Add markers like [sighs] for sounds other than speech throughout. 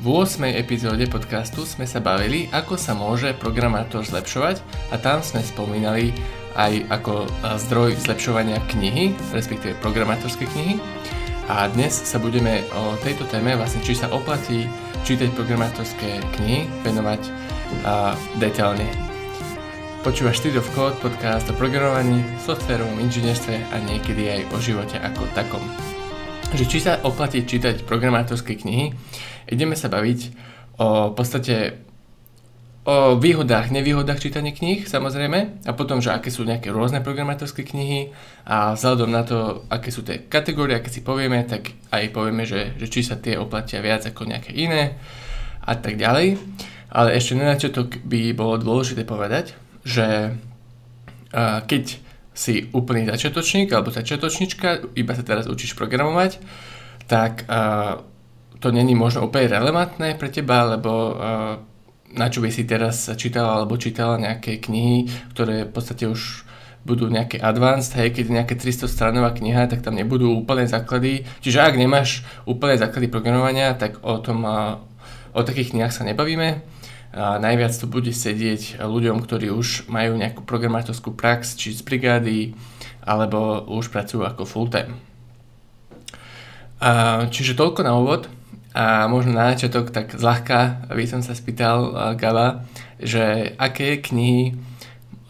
V 8. epizóde podcastu sme sa bavili, ako sa môže programátor zlepšovať a tam sme spomínali aj ako zdroj zlepšovania knihy, respektíve programátorskej knihy. A dnes sa budeme o tejto téme, vlastne či sa oplatí čítať programátorské knihy, venovať a, detailne. Počúvaš Street of Code, podcast o programovaní, softverovom inžinierstve a niekedy aj o živote ako takom že či sa oplatí čítať programátorské knihy, ideme sa baviť o podstate o výhodách, nevýhodách čítania kníh samozrejme a potom, že aké sú nejaké rôzne programátorské knihy a vzhľadom na to, aké sú tie kategórie, aké si povieme, tak aj povieme, že, že či sa tie oplatia viac ako nejaké iné a tak ďalej. Ale ešte na začiatok by bolo dôležité povedať, že keď si úplný začiatočník alebo začiatočnička, iba sa teraz učíš programovať, tak uh, to není možno úplne relevantné pre teba, lebo uh, na čo by si teraz čítala alebo čítala nejaké knihy, ktoré v podstate už budú nejaké advanced, hej, keď je nejaké 300 stranová kniha, tak tam nebudú úplné základy. Čiže ak nemáš úplné základy programovania, tak o tom, o takých knihách sa nebavíme najviac to bude sedieť ľuďom, ktorí už majú nejakú programátorskú prax, či z brigády, alebo už pracujú ako full-time. Čiže toľko na úvod a možno na začiatok tak zľahka by som sa spýtal Gala, že aké knihy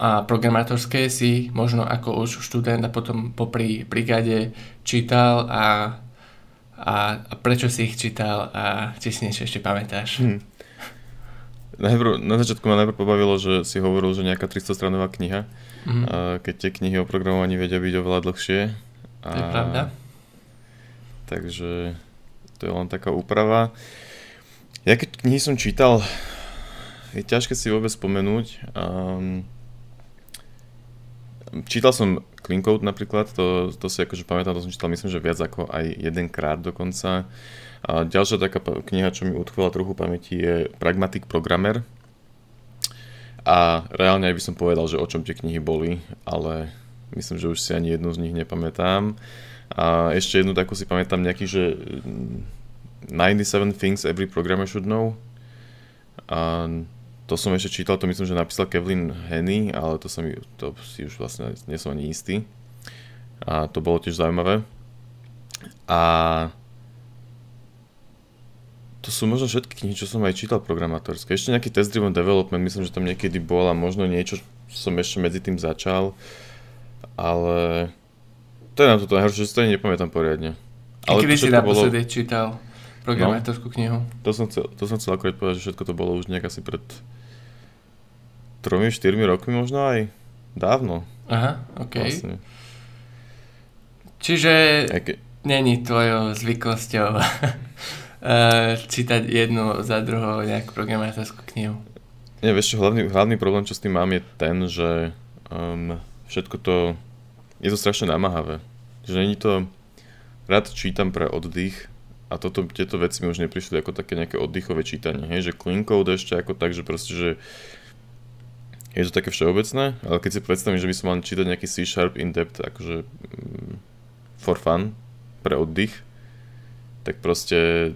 a programátorské si možno ako už študent a potom popri brigáde čítal a, a, a prečo si ich čítal a či si niečo ešte pamätáš. Hmm. Najprv, na začiatku ma najprv pobavilo, že si hovoril, že nejaká 300 stranová kniha, mm-hmm. a keď tie knihy o programovaní vedia byť oveľa dlhšie. A... To je pravda. Takže to je len taká úprava. Ja keď knihy som čítal, je ťažké si vôbec spomenúť. Um, čítal som Clean Code napríklad, to, to si akože pamätám, to som čítal myslím, že viac ako aj jedenkrát dokonca. A ďalšia taká kniha, čo mi utkvala trochu pamäti, je Pragmatic Programmer. A reálne aj by som povedal, že o čom tie knihy boli, ale myslím, že už si ani jednu z nich nepamätám. A ešte jednu takú si pamätám nejaký, že 97 Things Every Programmer Should Know. A to som ešte čítal, to myslím, že napísal Kevin Henny, ale to, som, to si už vlastne nie som ani istý. A to bolo tiež zaujímavé. A to sú možno všetky knihy, čo som aj čítal programátorské. Ešte nejaký test driven development, myslím, že tam niekedy bol a možno niečo som ešte medzi tým začal, ale to je na toto najhoršie, že to nepamätám poriadne. Ale kedy si naposledy bolo... čítal programátorskú no, knihu? To som, chcel, to som chcel akorát povedať, že všetko to bolo už nejak asi pred 3-4 rokmi možno aj dávno. Aha, ok. Vlastne. Čiže Eke... není tvojou zvyklosťou [laughs] uh, čítať jednu za druhou nejakú programátorskú knihu. Nie, vieš hlavný, hlavný problém, čo s tým mám, je ten, že um, všetko to, je to strašne namáhavé. Že není to, rád čítam pre oddych a toto, tieto veci mi už neprišli ako také nejaké oddychové čítanie, hej, že code ešte ako tak, že proste, že je to také všeobecné, ale keď si predstavím, že by som mal čítať nejaký C-sharp in-depth, akože um, for fun, pre oddych, tak proste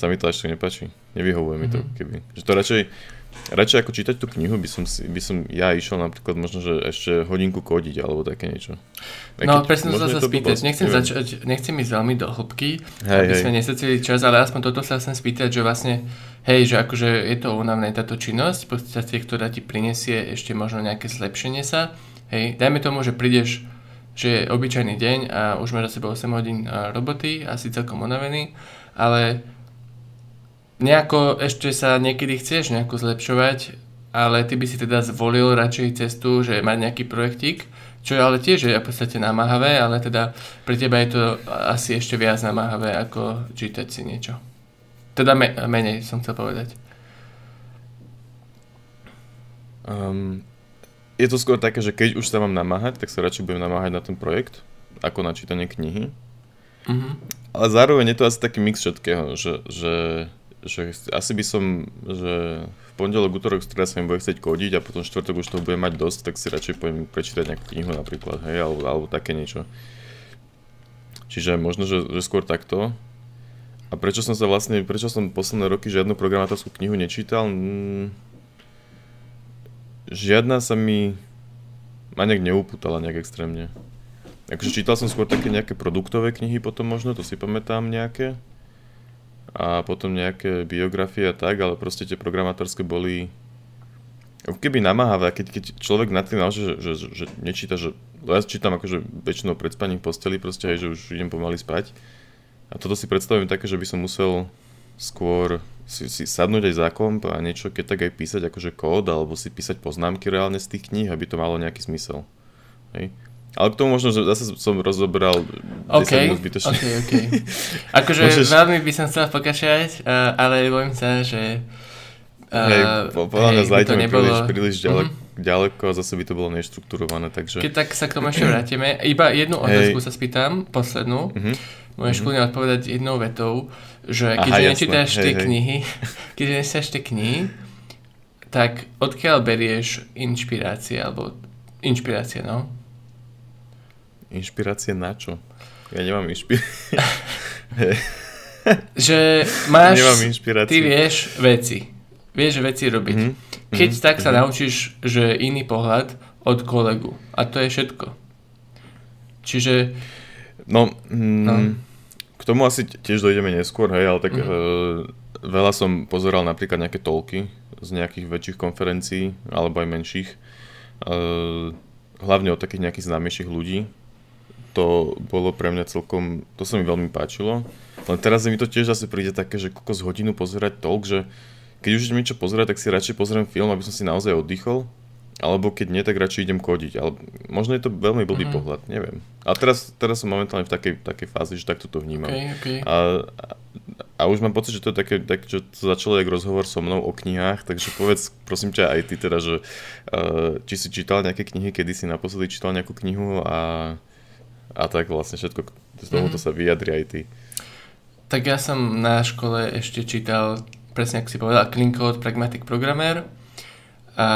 sa mi to až tak nepáči. Nevyhovuje mi to, mm-hmm. keby. Že to radšej, radšej ako čítať tú knihu by som, si, by som ja išiel napríklad možno, že ešte hodinku kodiť alebo také niečo. Aj no presne sa sa spýtať, nechcem, začať, nechcem ísť veľmi do hĺbky, hej, aby hej. sme nesacili čas, ale aspoň toto sa chcem spýtať, že vlastne, hej, že akože je to únavné táto činnosť, v podstate, ktorá ti prinesie ešte možno nejaké zlepšenie sa, hej, dajme tomu, že prídeš že je obyčajný deň a už máš za sebou 8 hodín roboty, asi celkom unavený, ale nejako ešte sa niekedy chceš nejako zlepšovať, ale ty by si teda zvolil radšej cestu, že mať nejaký projektík, čo je ale tiež je v podstate namáhavé, ale teda pre teba je to asi ešte viac namáhavé ako čítať si niečo. Teda me, menej som chcel povedať. Um, je to skôr také, že keď už sa mám namáhať, tak sa radšej budem namáhať na ten projekt, ako na čítanie knihy. Mm-hmm. Ale zároveň je to asi taký mix všetkého, že, že že asi by som, že v pondelok, útorok, streda sa mi bude chcieť kodiť a potom štvrtok už toho budem mať dosť, tak si radšej poviem prečítať nejakú knihu napríklad, hej, alebo, alebo také niečo. Čiže možno, že, že skôr takto. a prečo som sa vlastne, prečo som posledné roky žiadnu programátorskú knihu nečítal? Mm, žiadna sa mi ma nejak neupútala nejak extrémne. Akože čítal som skôr také nejaké produktové knihy potom možno, to si pamätám nejaké. A potom nejaké biografie a tak, ale proste tie programátorské boli keby namáhavé, keď, keď človek nad tým že, že, že, že nečíta, že ja čítam akože väčšinou pred spaním v posteli proste, hej, že už idem pomaly spať a toto si predstavujem také, že by som musel skôr si, si sadnúť aj za komp a niečo keď tak aj písať akože kód, alebo si písať poznámky reálne z tých kníh, aby to malo nejaký zmysel. Hej. Ale k tomu možno, že zase som rozobral 10 okay, minút zbytočne. OK, OK. [laughs] Akože Môžeš... veľmi by som chcel pokračovať, uh, ale bojím sa, že Uh, hej, podľa mňa zajteme nebolo... príliš, príliš ďaleko, mm-hmm. ďaleko a zase by to bolo neštrukturované, takže... Keď tak sa k tomu ešte vrátime, iba jednu otázku sa spýtam, poslednú. Mm-hmm. Môžeš mm-hmm. odpovedať jednou vetou, že keďže nečítaš tie knihy, [laughs] keďže nečítaš tie knihy, tak odkiaľ berieš inšpirácie, alebo inšpirácie, no? Inšpirácie na čo? Ja nemám inšpirácie. [laughs] že máš, nemám inšpirácie. ty vieš veci vieš veci robiť. Mm-hmm. Keď mm-hmm. tak sa mm-hmm. naučíš, že iný pohľad od kolegu. A to je všetko. Čiže... No, mm, no. k tomu asi tiež dojdeme neskôr, hej, ale tak mm-hmm. uh, veľa som pozeral napríklad nejaké tolky z nejakých väčších konferencií, alebo aj menších. Uh, hlavne od takých nejakých známejších ľudí. To bolo pre mňa celkom, to sa mi veľmi páčilo. Len teraz mi to tiež zase príde také, že z hodinu pozerať tolk, že keď už idem niečo pozerať, tak si radšej pozriem film, aby som si naozaj oddychol. Alebo keď nie, tak radšej idem kodiť. Ale možno je to veľmi blbý mm-hmm. pohľad, neviem. A teraz, teraz som momentálne v takej, takej fázi, že takto to vnímam. Okay, okay. A, a už mám pocit, že to je také, tak, že to začalo jak rozhovor so mnou o knihách, takže povedz, prosím ťa, aj ty teda, že uh, či si čítal nejaké knihy, kedy si naposledy čítal nejakú knihu a, a tak vlastne všetko z tomuto mm-hmm. sa vyjadri aj ty. Tak ja som na škole ešte čítal presne ako si povedal, Clean Code Pragmatic Programmer. A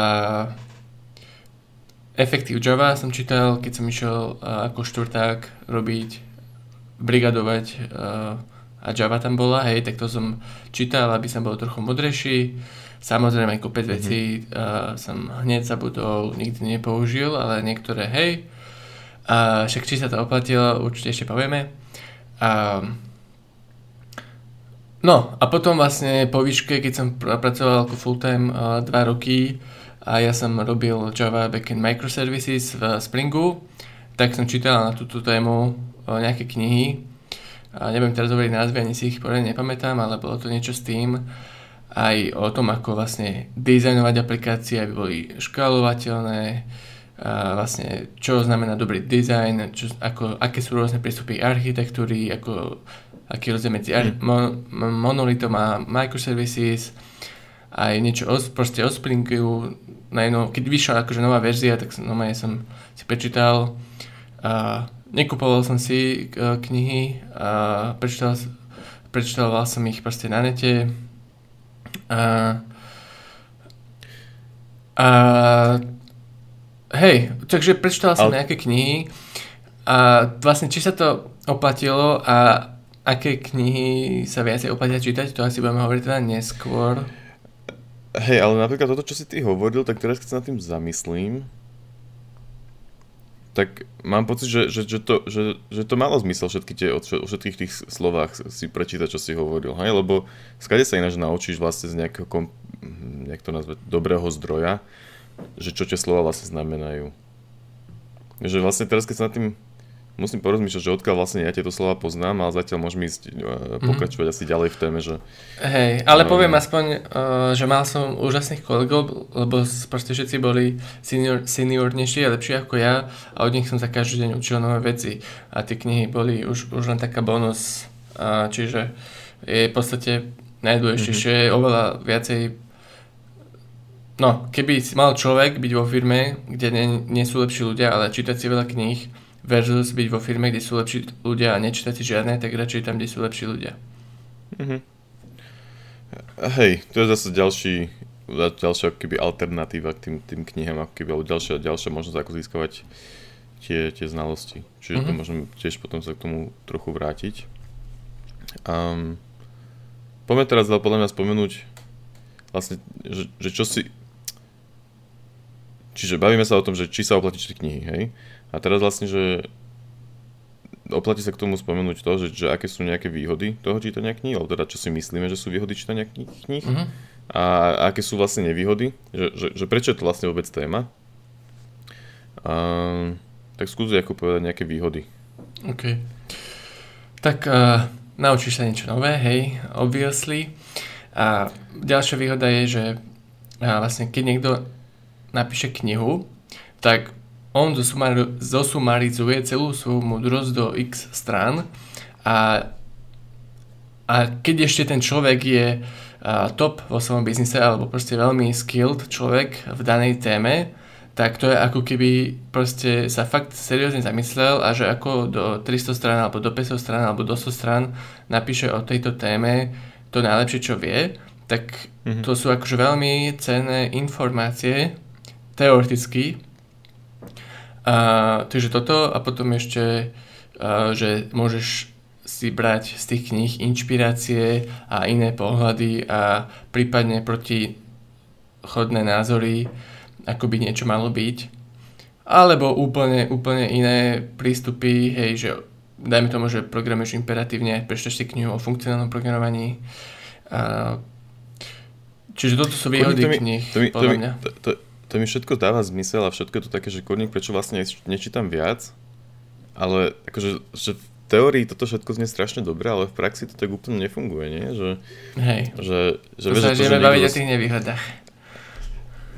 Effective Java som čítal, keď som išiel ako štvrták robiť, brigadovať a Java tam bola, hej, tak to som čítal, aby som bol trochu modrejší. Samozrejme, kopec mm-hmm. vecí uh, som hneď zabudol, nikdy nepoužil, ale niektoré hej. A však či sa to oplatilo, určite ešte povieme. A No a potom vlastne po výške, keď som pracoval ako full-time uh, dva roky a ja som robil Java Backend Microservices v Springu, tak som čítal na túto tému nejaké knihy. A neviem teraz hovoriť názvy, ani si ich poriadne nepamätám, ale bolo to niečo s tým aj o tom, ako vlastne dizajnovať aplikácie, aby boli škálovateľné, vlastne čo znamená dobrý dizajn, čo, ako, aké sú rôzne prístupy architektúry, ako aký rozdiel medzi mm. mon, monolitom a microservices, aj niečo o, proste o Springu, na jedno, keď vyšla akože nová verzia, tak som, normálne som si prečítal. A nekupoval som si uh, knihy a prečítal, prečítal som ich proste na nete. A, a hej, takže prečítal som Ale... nejaké knihy a vlastne či sa to oplatilo a aké knihy sa viacej oplatia čítať, to asi budeme hovoriť teda neskôr. Hej, ale napríklad toto, čo si ty hovoril, tak teraz keď sa nad tým zamyslím, tak mám pocit, že, že, že, to, že, že to malo zmysel všetky tie, o všetkých tých slovách si prečítať, čo si hovoril, hej? lebo skade sa ináč naučíš vlastne z nejakého, kom, nejak to nazvať, dobrého zdroja, že čo tie slova vlastne znamenajú. Že vlastne teraz, keď sa nad tým musím porozmýšľať, že odkiaľ vlastne ja tieto slova poznám, ale zatiaľ môžeme ísť uh, pokračovať mm-hmm. asi ďalej v téme, že... Hej, ale um, poviem aspoň, uh, že mal som úžasných kolegov, lebo proste všetci boli senior, seniornejší a lepší ako ja a od nich som sa každý deň učil nové veci a tie knihy boli už, už len taká bonus, uh, čiže je v podstate najdôležitejšie, mm-hmm. oveľa viacej No, keby mal človek byť vo firme, kde nie, nie sú lepší ľudia, ale čítať si veľa kníh, versus byť vo firme, kde sú lepší ľudia a nečítať si žiadne, tak radšej tam, kde sú lepší ľudia. Mm-hmm. Hej, to je zase ďalší, ďalšia keby alternatíva k tým, tým knihám, ako keby, alebo ďalšia, ďalšia možnosť, ako získavať tie, tie znalosti. Čiže mm-hmm. to mhm. môžeme tiež potom sa k tomu trochu vrátiť. Um, poďme teraz podľa mňa spomenúť vlastne, že, že čo si... Čiže bavíme sa o tom, že či sa oplatí čítať knihy, hej? A teraz vlastne, že oplatí sa k tomu spomenúť to, že, že aké sú nejaké výhody toho čítania kníh, alebo teda čo si myslíme, že sú výhody čítania kníh, uh-huh. a, a aké sú vlastne nevýhody, že, že, že prečo je to vlastne vôbec téma. A, tak skúsi ako povedať nejaké výhody. OK. Tak uh, naučíš sa niečo nové, hej, obviously. A ďalšia výhoda je, že uh, vlastne keď niekto napíše knihu, tak on zosumarizuje celú svoju múdrosť do x strán a, a keď ešte ten človek je uh, top vo svojom biznise alebo proste veľmi skilled človek v danej téme, tak to je ako keby proste sa fakt seriózne zamyslel a že ako do 300 strán alebo do 500 strán alebo do 100 strán napíše o tejto téme to najlepšie, čo vie, tak mm-hmm. to sú akože veľmi cenné informácie teoreticky. A, takže toto a potom ešte, a, že môžeš si brať z tých kníh inšpirácie a iné pohľady a prípadne protichodné názory ako by niečo malo byť. Alebo úplne, úplne iné prístupy, hej, že dajme tomu, že programuješ imperatívne, prečítaš si knihu o funkcionálnom programovaní. A, čiže toto sú výhody knih, to mi, to mi, to, to, to mi všetko dáva zmysel a všetko je to také, že kurník, prečo vlastne nečítam viac, ale akože, že v teórii toto všetko znie strašne dobre, ale v praxi to tak úplne nefunguje, nie? Že, Hej, že, že, to sa ideme baviť o tých nevýhodách.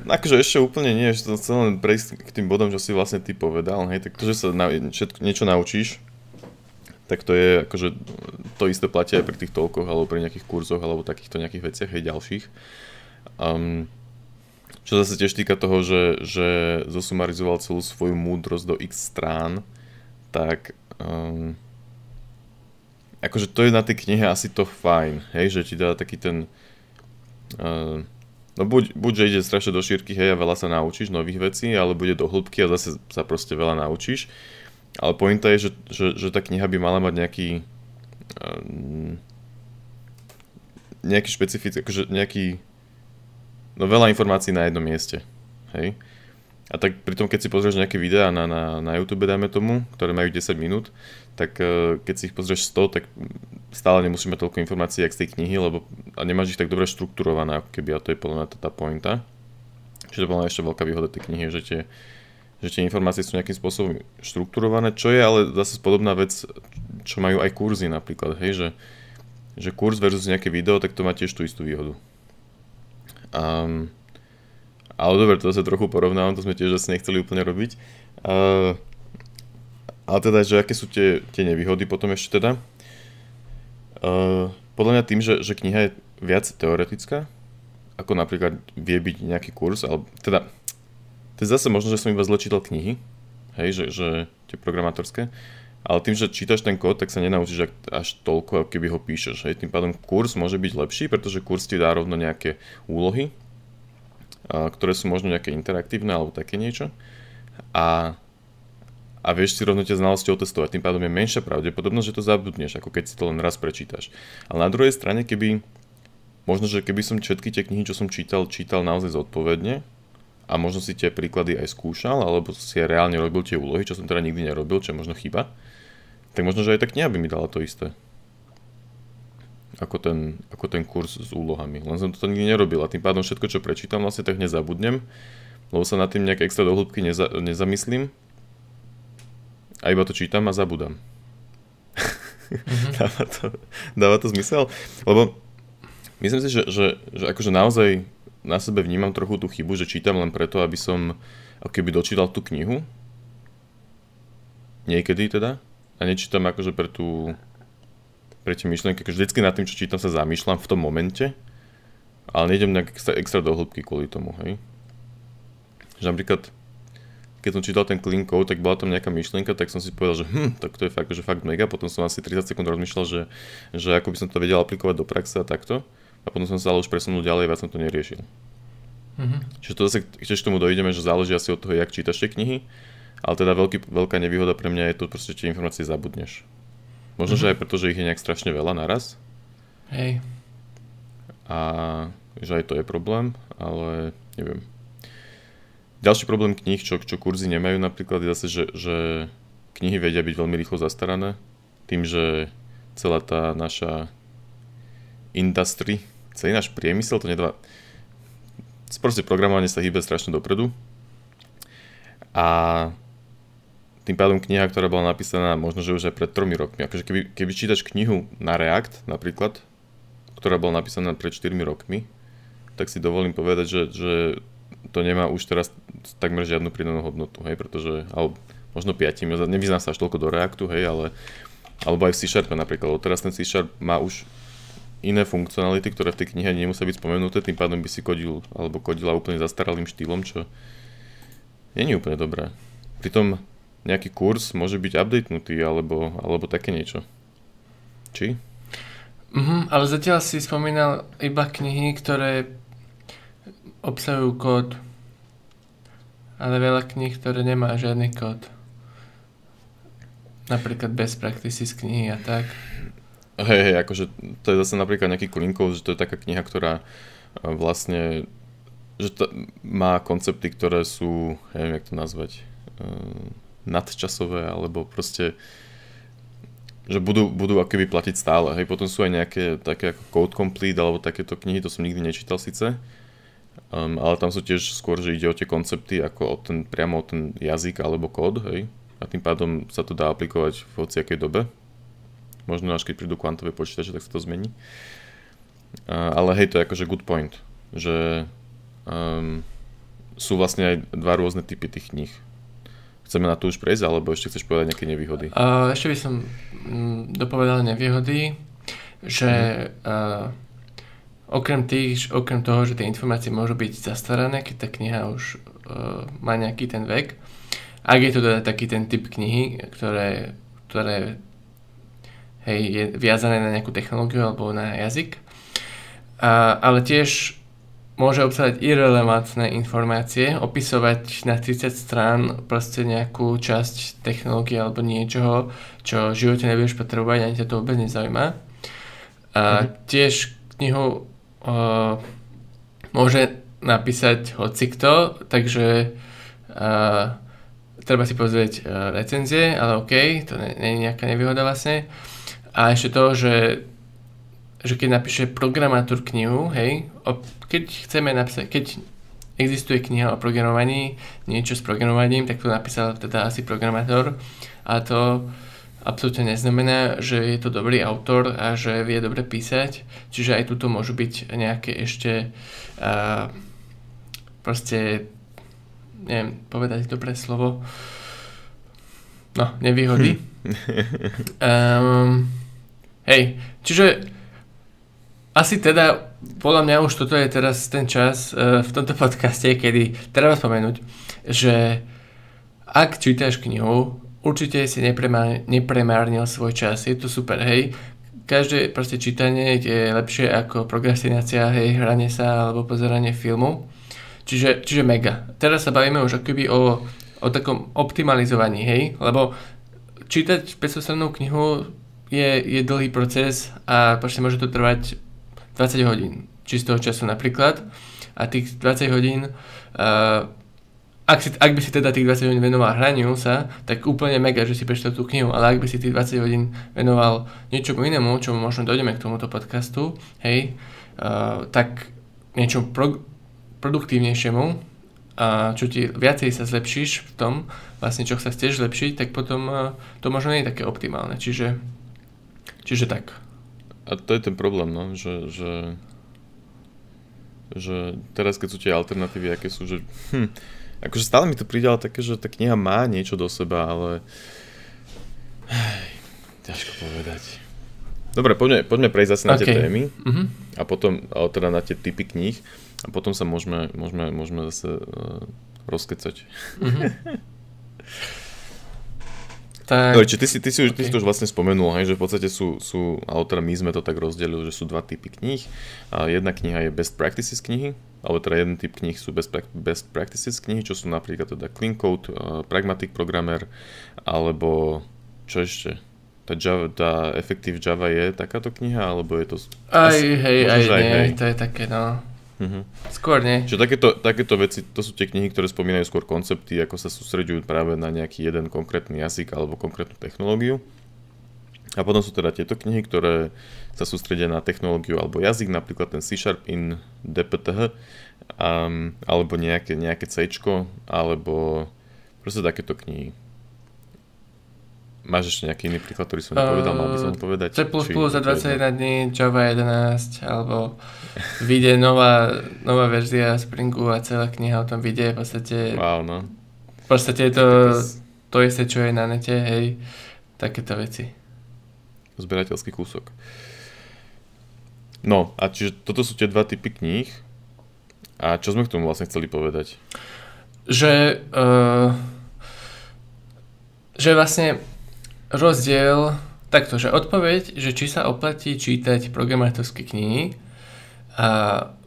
Akože ešte úplne nie, že to chcem len prejsť k tým bodom, čo si vlastne ty povedal, hej, tak to, že sa na, všetko, niečo naučíš, tak to je akože, to isté platí aj pri tých toľkoch, alebo pri nejakých kurzoch, alebo takýchto nejakých veciach, aj ďalších. Um, čo zase tiež týka toho, že, že zosumarizoval celú svoju múdrosť do x strán, tak um, akože to je na tej knihe asi to fajn, hej, že ti dá taký ten uh, No buď, buď, že ide strašne do šírky, hej, a veľa sa naučíš nových vecí, ale bude do hĺbky a zase sa proste veľa naučíš. Ale pointa je, že, že, že tá kniha by mala mať nejaký um, nejaký špecifický, akože nejaký no veľa informácií na jednom mieste, hej. A tak pritom, keď si pozrieš nejaké videá na, na, na YouTube, dajme tomu, ktoré majú 10 minút, tak uh, keď si ich pozrieš 100, tak stále nemusíme toľko informácií, jak z tej knihy, lebo a nemáš ich tak dobre štrukturované, ako keby, a to je podľa mňa tá, tá pointa. Čiže to bola ešte veľká výhoda tej knihy, že tie, že tie informácie sú nejakým spôsobom štrukturované, čo je ale zase podobná vec, čo majú aj kurzy napríklad, hej, že, že kurz versus nejaké video, tak to má tiež tú istú výhodu. Um, ale dobre, to sa trochu porovnávam, to sme tiež asi nechceli úplne robiť. Uh, ale teda, že aké sú tie, tie nevýhody potom ešte teda? Uh, podľa mňa tým, že, že kniha je viac teoretická, ako napríklad vie byť nejaký kurz, ale teda, to je zase možno, že som iba zle čítal knihy, hej, že, že tie programátorské, ale tým, že čítaš ten kód, tak sa nenaučíš až toľko, ako keby ho píšeš. Hej. Tým pádom kurz môže byť lepší, pretože kurz ti dá rovno nejaké úlohy, ktoré sú možno nejaké interaktívne alebo také niečo. A, a vieš si rovno tie znalosti otestovať. Tým pádom je menšia pravdepodobnosť, že to zabudneš, ako keď si to len raz prečítaš. Ale na druhej strane, keby možno, že keby som všetky tie knihy, čo som čítal, čítal naozaj zodpovedne a možno si tie príklady aj skúšal, alebo si aj reálne robil tie úlohy, čo som teda nikdy nerobil, čo je možno chyba, tak možno, že aj tá kniha by mi dala to isté ako ten, ako ten kurz s úlohami. Len som to nikdy nerobil a tým pádom všetko, čo prečítam, vlastne tak nezabudnem, lebo sa nad tým nejak extra do hĺbky neza, nezamyslím a iba to čítam a zabudám. Mm-hmm. [laughs] dáva, to, dáva to zmysel? Lebo myslím si, že, že, že akože naozaj na sebe vnímam trochu tú chybu, že čítam len preto, aby som ako keby dočítal tú knihu. Niekedy teda. A nečítam akože pre tú pre tie myšlienky, že vždycky nad tým, čo čítam, sa zamýšľam v tom momente, ale nejdem nejak extra, extra do hĺbky kvôli tomu, hej. Že napríklad, keď som čítal ten clean code, tak bola tam nejaká myšlienka, tak som si povedal, že hm, tak to je fakt, že fakt mega, potom som asi 30 sekúnd rozmýšľal, že, že ako by som to vedel aplikovať do praxe a takto. A potom som sa ale už presunul ďalej, viac som to neriešil. Mm-hmm. Čiže to zase tiež k tomu dojdeme, že záleží asi od toho, jak čítaš tie knihy, ale teda veľký, veľká nevýhoda pre mňa je to proste, tie informácie zabudneš. Možno, mm-hmm. že aj preto, že ich je nejak strašne veľa naraz. Hej. a že aj to je problém, ale neviem. Ďalší problém kníh, čo, čo kurzy nemajú napríklad, je zase, že, že knihy vedia byť veľmi rýchlo zastarané, tým, že celá tá naša industry, celý náš priemysel to nedáva... Proste programovanie sa hýbe strašne dopredu a tým pádom kniha, ktorá bola napísaná možno, že už aj pred tromi rokmi. Akože keby, keby čítaš knihu na React napríklad, ktorá bola napísaná pred 4 rokmi, tak si dovolím povedať, že, že to nemá už teraz takmer žiadnu pridanú hodnotu, hej, pretože, alebo možno 5, nevyznám sa až toľko do Reactu, hej, ale alebo aj v C-Sharpe napríklad, lebo teraz ten C-Sharp má už iné funkcionality, ktoré v tej knihe nemusia byť spomenuté, tým pádom by si kodil, alebo kodila úplne zastaralým štýlom, čo není úplne dobré. Pritom nejaký kurz môže byť updatenutý, alebo, alebo také niečo. Či? Mhm, ale zatiaľ si spomínal iba knihy, ktoré obsahujú kód. Ale veľa kníh, ktoré nemá žiadny kód. Napríklad best practices knihy a tak. Hej, hej, akože to je zase napríklad nejaký Klinkov, že to je taká kniha, ktorá e, vlastne že to má koncepty, ktoré sú, neviem, jak to nazvať, uh, nadčasové, alebo proste že budú, budú akoby platiť stále. Hej, potom sú aj nejaké také ako Code Complete alebo takéto knihy, to som nikdy nečítal síce. Um, ale tam sú tiež skôr, že ide o tie koncepty ako o ten, priamo o ten jazyk alebo kód, hej. A tým pádom sa to dá aplikovať v hociakej dobe. Možno až keď prídu kvantové počítače, tak sa to zmení. Uh, ale hej, to je akože good point, že um, sú vlastne aj dva rôzne typy tých kníh. Chceme na to už prejsť, alebo ešte chceš povedať nejaké nevýhody? Uh, ešte by som mm, dopovedal nevýhody, že uh, okrem, tých, okrem toho, že tie informácie môžu byť zastarané, keď tá kniha už uh, má nejaký ten vek, ak je to teda taký ten typ knihy, ktoré, ktoré hej, je viazané na nejakú technológiu alebo na jazyk, a, ale tiež môže obsahovať irrelevantné informácie, opisovať na 30 strán proste nejakú časť technológie alebo niečoho, čo v živote nebudeš potrebovať, ani ťa to vôbec nezaujíma. A mm-hmm. tiež knihu uh, môže napísať hocikto, takže uh, treba si pozrieť uh, recenzie, ale OK, to nie je nejaká nevýhoda vlastne. A ešte to, že že keď napíše programátor knihu, hej, o, keď chceme napísať, keď existuje kniha o programovaní, niečo s programovaním, tak to napísal teda asi programátor a to absolútne neznamená, že je to dobrý autor a že vie dobre písať, čiže aj tuto môžu byť nejaké ešte uh, proste neviem povedať dobré slovo no, nevýhody. um, [laughs] hej, čiže asi teda, podľa mňa už toto je teraz ten čas uh, v tomto podcaste, kedy treba spomenúť, že ak čítaš knihu, určite si nepremár, nepremárnil svoj čas, je to super, hej. Každé proste čítanie je lepšie ako prokrastinácia, hej, hranie sa alebo pozeranie filmu. Čiže, čiže mega. Teraz sa bavíme už akoby o, o takom optimalizovaní, hej, lebo čítať 500 strannú knihu je, je dlhý proces a proste môže to trvať 20 hodín. Čistého času napríklad. A tých 20 hodín uh, ak, si, ak by si teda tých 20 hodín venoval hraniu sa, tak úplne mega, že si prečítal tú knihu, ale ak by si tých 20 hodín venoval niečomu inému, čo možno dojdeme k tomuto podcastu, hej, uh, tak niečo pro, produktívnejšiemu, uh, čo ti viacej sa zlepšíš v tom, vlastne čo chceš zlepšiť, tak potom uh, to možno nie je také optimálne. Čiže, čiže tak a to je ten problém, no, že, že, že teraz keď sú tie alternatívy, aké sú, že hm, akože stále mi to príde ale také, že tá kniha má niečo do seba, ale [sighs] ťažko povedať. Dobre, poďme, poďme prejsť zase na okay. tie témy uh-huh. a potom, ale teda na tie typy kníh a potom sa môžeme, môžeme, môžeme zase uh, rozkecať. Uh-huh. [laughs] Tak... No, či ty si, ty, si už, okay. ty si to už vlastne spomenul, hej, že v podstate sú, sú, ale teda my sme to tak rozdelili, že sú dva typy kníh. A jedna kniha je Best Practices knihy, alebo teda jeden typ kníh sú Best, best Practices knihy, čo sú napríklad teda Clean Code, uh, Pragmatic Programmer, alebo čo ešte? tá, Java, tá Effective Java je takáto kniha, alebo je to... Aj, hej, aj, aj nie, hej. to je také, no. Uh-huh. Skôr nie. Čiže takéto, takéto veci, to sú tie knihy, ktoré spomínajú skôr koncepty, ako sa sústreďujú práve na nejaký jeden konkrétny jazyk alebo konkrétnu technológiu. A potom sú teda tieto knihy, ktoré sa sústredia na technológiu alebo jazyk, napríklad ten C-Sharp in DPTH, um, alebo nejaké, nejaké C, alebo proste takéto knihy. Máš ešte nejaký iný príklad, ktorý som nepovedal, mal by som povedať? C++ za 21 dní, Java 11, alebo vyjde nová, nová verzia Springu a celá kniha o tom vyjde v podstate... Wow, no. V podstate je to to isté, čo je na nete, hej, takéto veci. Zberateľský kúsok. No, a čiže toto sú tie dva typy kníh. A čo sme k tomu vlastne chceli povedať? Že, uh, že vlastne rozdiel, takto, že odpoveď, že či sa oplatí čítať programátorské knihy a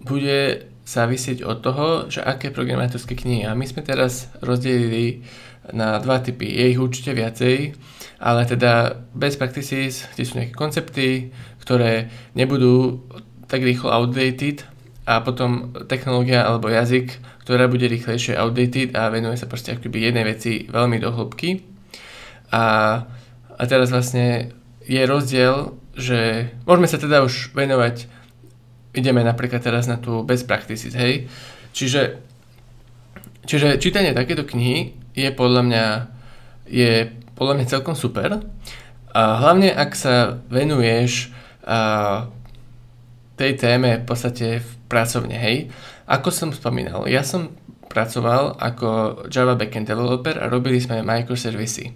bude závisieť od toho, že aké programátorské knihy. A my sme teraz rozdelili na dva typy. Je ich určite viacej, ale teda best practices, kde sú nejaké koncepty, ktoré nebudú tak rýchlo outdated a potom technológia alebo jazyk, ktorá bude rýchlejšie outdated a venuje sa proste akoby jednej veci veľmi do hĺbky. A a teraz vlastne je rozdiel, že môžeme sa teda už venovať, ideme napríklad teraz na tú best practices, hej. Čiže, čiže čítanie takéto knihy je podľa mňa, je podľa mňa celkom super. A hlavne ak sa venuješ a, tej téme v podstate v pracovne, hej. Ako som spomínal, ja som pracoval ako Java backend developer a robili sme microservisy.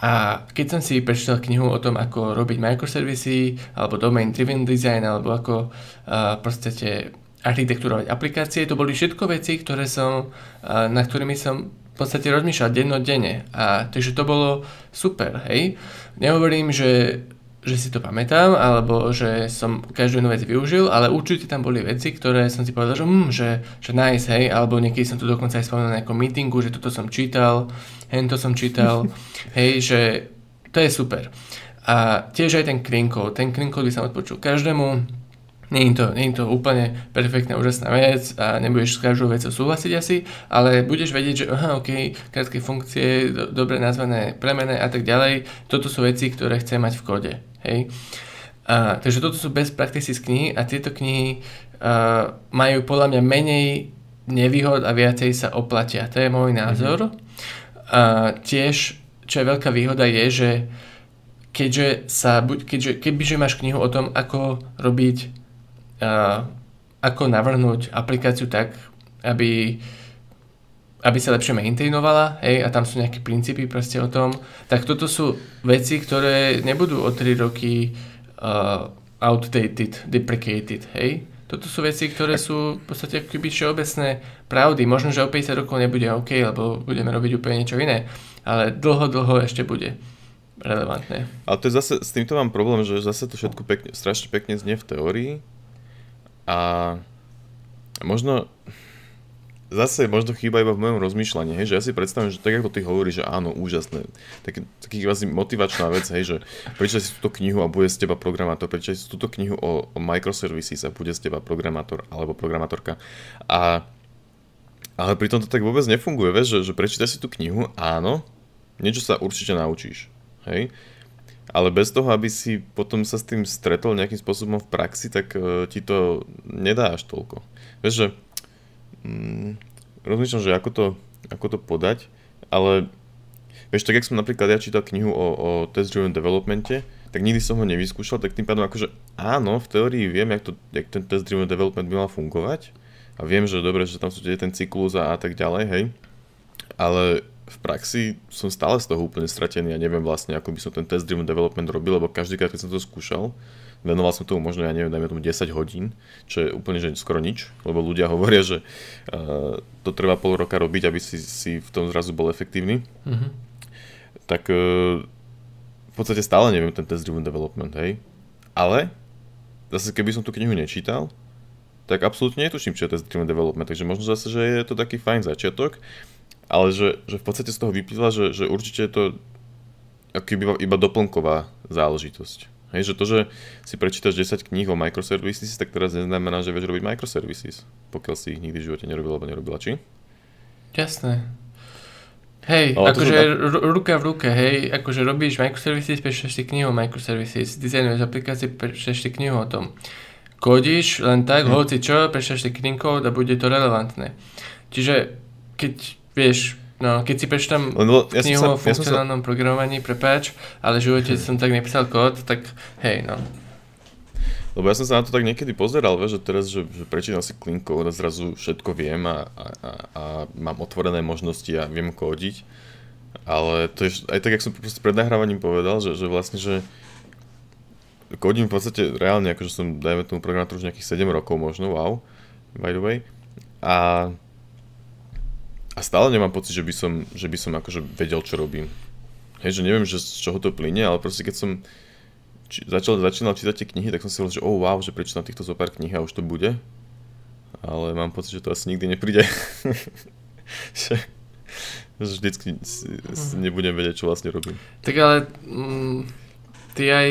A keď som si prečítal knihu o tom, ako robiť microservisy, alebo domain driven design, alebo ako uh, proste architektúrovať aplikácie, to boli všetko veci, ktoré som, uh, na ktorými som v podstate rozmýšľal dennodenne. A takže to bolo super, hej. Nehovorím, že že si to pamätám, alebo že som každú jednu vec využil, ale určite tam boli veci, ktoré som si povedal, že, hm, že, že nice, hej, alebo niekedy som to dokonca aj spomenul na nejakom meetingu, že toto som čítal, hen to som čítal, [laughs] hej, že to je super. A tiež aj ten clean code, ten clean code by som odpočul každému, nie je to, nie je to úplne perfektná, úžasná vec a nebudeš s každou vecou súhlasiť asi, ale budeš vedieť, že aha, ok, krátke funkcie, do, dobre nazvané premene a tak ďalej, toto sú veci, ktoré chcem mať v kóde. Hej? A, takže toto sú best practices knihy a tieto knihy a, majú podľa mňa menej nevýhod a viacej sa oplatia. To je môj názor. Mm-hmm. A tiež, čo je veľká výhoda je, že keďže sa, keďže, kebyže máš knihu o tom, ako robiť uh, ako navrhnúť aplikáciu tak, aby, aby sa lepšie maintainovala, hej, a tam sú nejaké princípy proste o tom, tak toto sú veci, ktoré nebudú o 3 roky uh, outdated, deprecated, hej. Toto sú veci, ktoré sú v podstate keby všeobecné pravdy. Možno, že o 50 rokov nebude OK, lebo budeme robiť úplne niečo iné, ale dlho, dlho ešte bude relevantné. Ale to je zase, s týmto mám problém, že zase to všetko pekne, strašne pekne znie v teórii, a možno zase možno chýba iba v mojom rozmýšľaní, hej, že ja si predstavím, že tak ako ty hovoríš, že áno, úžasné, tak, taký vlastne motivačná vec, hej, že prečítaj si túto knihu a bude z teba programátor, prečítaj si túto knihu o, o microservices a bude z teba programátor alebo programátorka. A, ale pritom to tak vôbec nefunguje, vieš, že, že prečítaj si tú knihu, áno, niečo sa určite naučíš, hej, ale bez toho, aby si potom sa s tým stretol nejakým spôsobom v praxi, tak uh, ti to nedá až toľko. Vieš, že mm, rozmýšľam, že ako to, ako to podať, ale vieš, tak jak som napríklad ja čítal knihu o, o test-driven developmente, tak nikdy som ho nevyskúšal, tak tým pádom akože áno, v teórii viem, jak, to, jak ten test-driven development by mal fungovať a viem, že dobre, že tam sú ten cyklus a, a tak ďalej, hej, ale v praxi som stále z toho úplne stratený a neviem vlastne, ako by som ten test driven development robil, lebo každý krát, keď som to skúšal, venoval som tomu možno, ja neviem, dajme tomu 10 hodín, čo je úplne že skoro nič, lebo ľudia [laughs] hovoria, že uh, to trvá pol roka robiť, aby si, si v tom zrazu bol efektívny. Mm-hmm. Tak uh, v podstate stále neviem ten test driven development, hej. Ale zase keby som tú knihu nečítal, tak absolútne netuším, čo je test driven development, takže možno zase, že je to taký fajn začiatok ale že, že v podstate z toho vyplýva, že, že určite je to iba, iba doplnková záležitosť. Hej, že to, že si prečítaš 10 kníh o microservices, tak teraz neznamená, že vieš robiť microservices, pokiaľ si ich nikdy v živote nerobil alebo nerobila, či? Jasné. Hej, Ale akože to, ruka v ruke, hej, akože robíš microservices, prečítaš si knihu o microservices, dizajnuješ aplikácie, prečítaš si knihu o tom. Kodíš len tak, hmm. hoci čo, prečítaš si knihu a bude to relevantné. Čiže keď vieš, No, keď si prečítam ja knihu o funkcionálnom ja sa... programovaní, prepáč, ale v živote hm. som tak nepísal kód, tak hej, no. Lebo ja som sa na to tak niekedy pozeral, vieš, že teraz, že, že prečítam si code a zrazu všetko viem a, a, a, a mám otvorené možnosti a viem kódiť. Ale to je aj tak, jak som pred nahrávaním povedal, že, že vlastne, že kódim v podstate reálne, akože som, dajme tomu programátor už nejakých 7 rokov možno, wow, by the way. A a stále nemám pocit, že by som, že by som akože vedel, čo robím. Hej, že neviem, že z čoho to plyne, ale proste keď som či, začal, začínal čítať tie knihy, tak som si hovoril, že oh wow, že prečítam týchto zo pár knih a už to bude. Ale mám pocit, že to asi nikdy nepríde. [laughs] že, že vždycky mhm. nebudem vedieť, čo vlastne robím. Tak ale mm, ty aj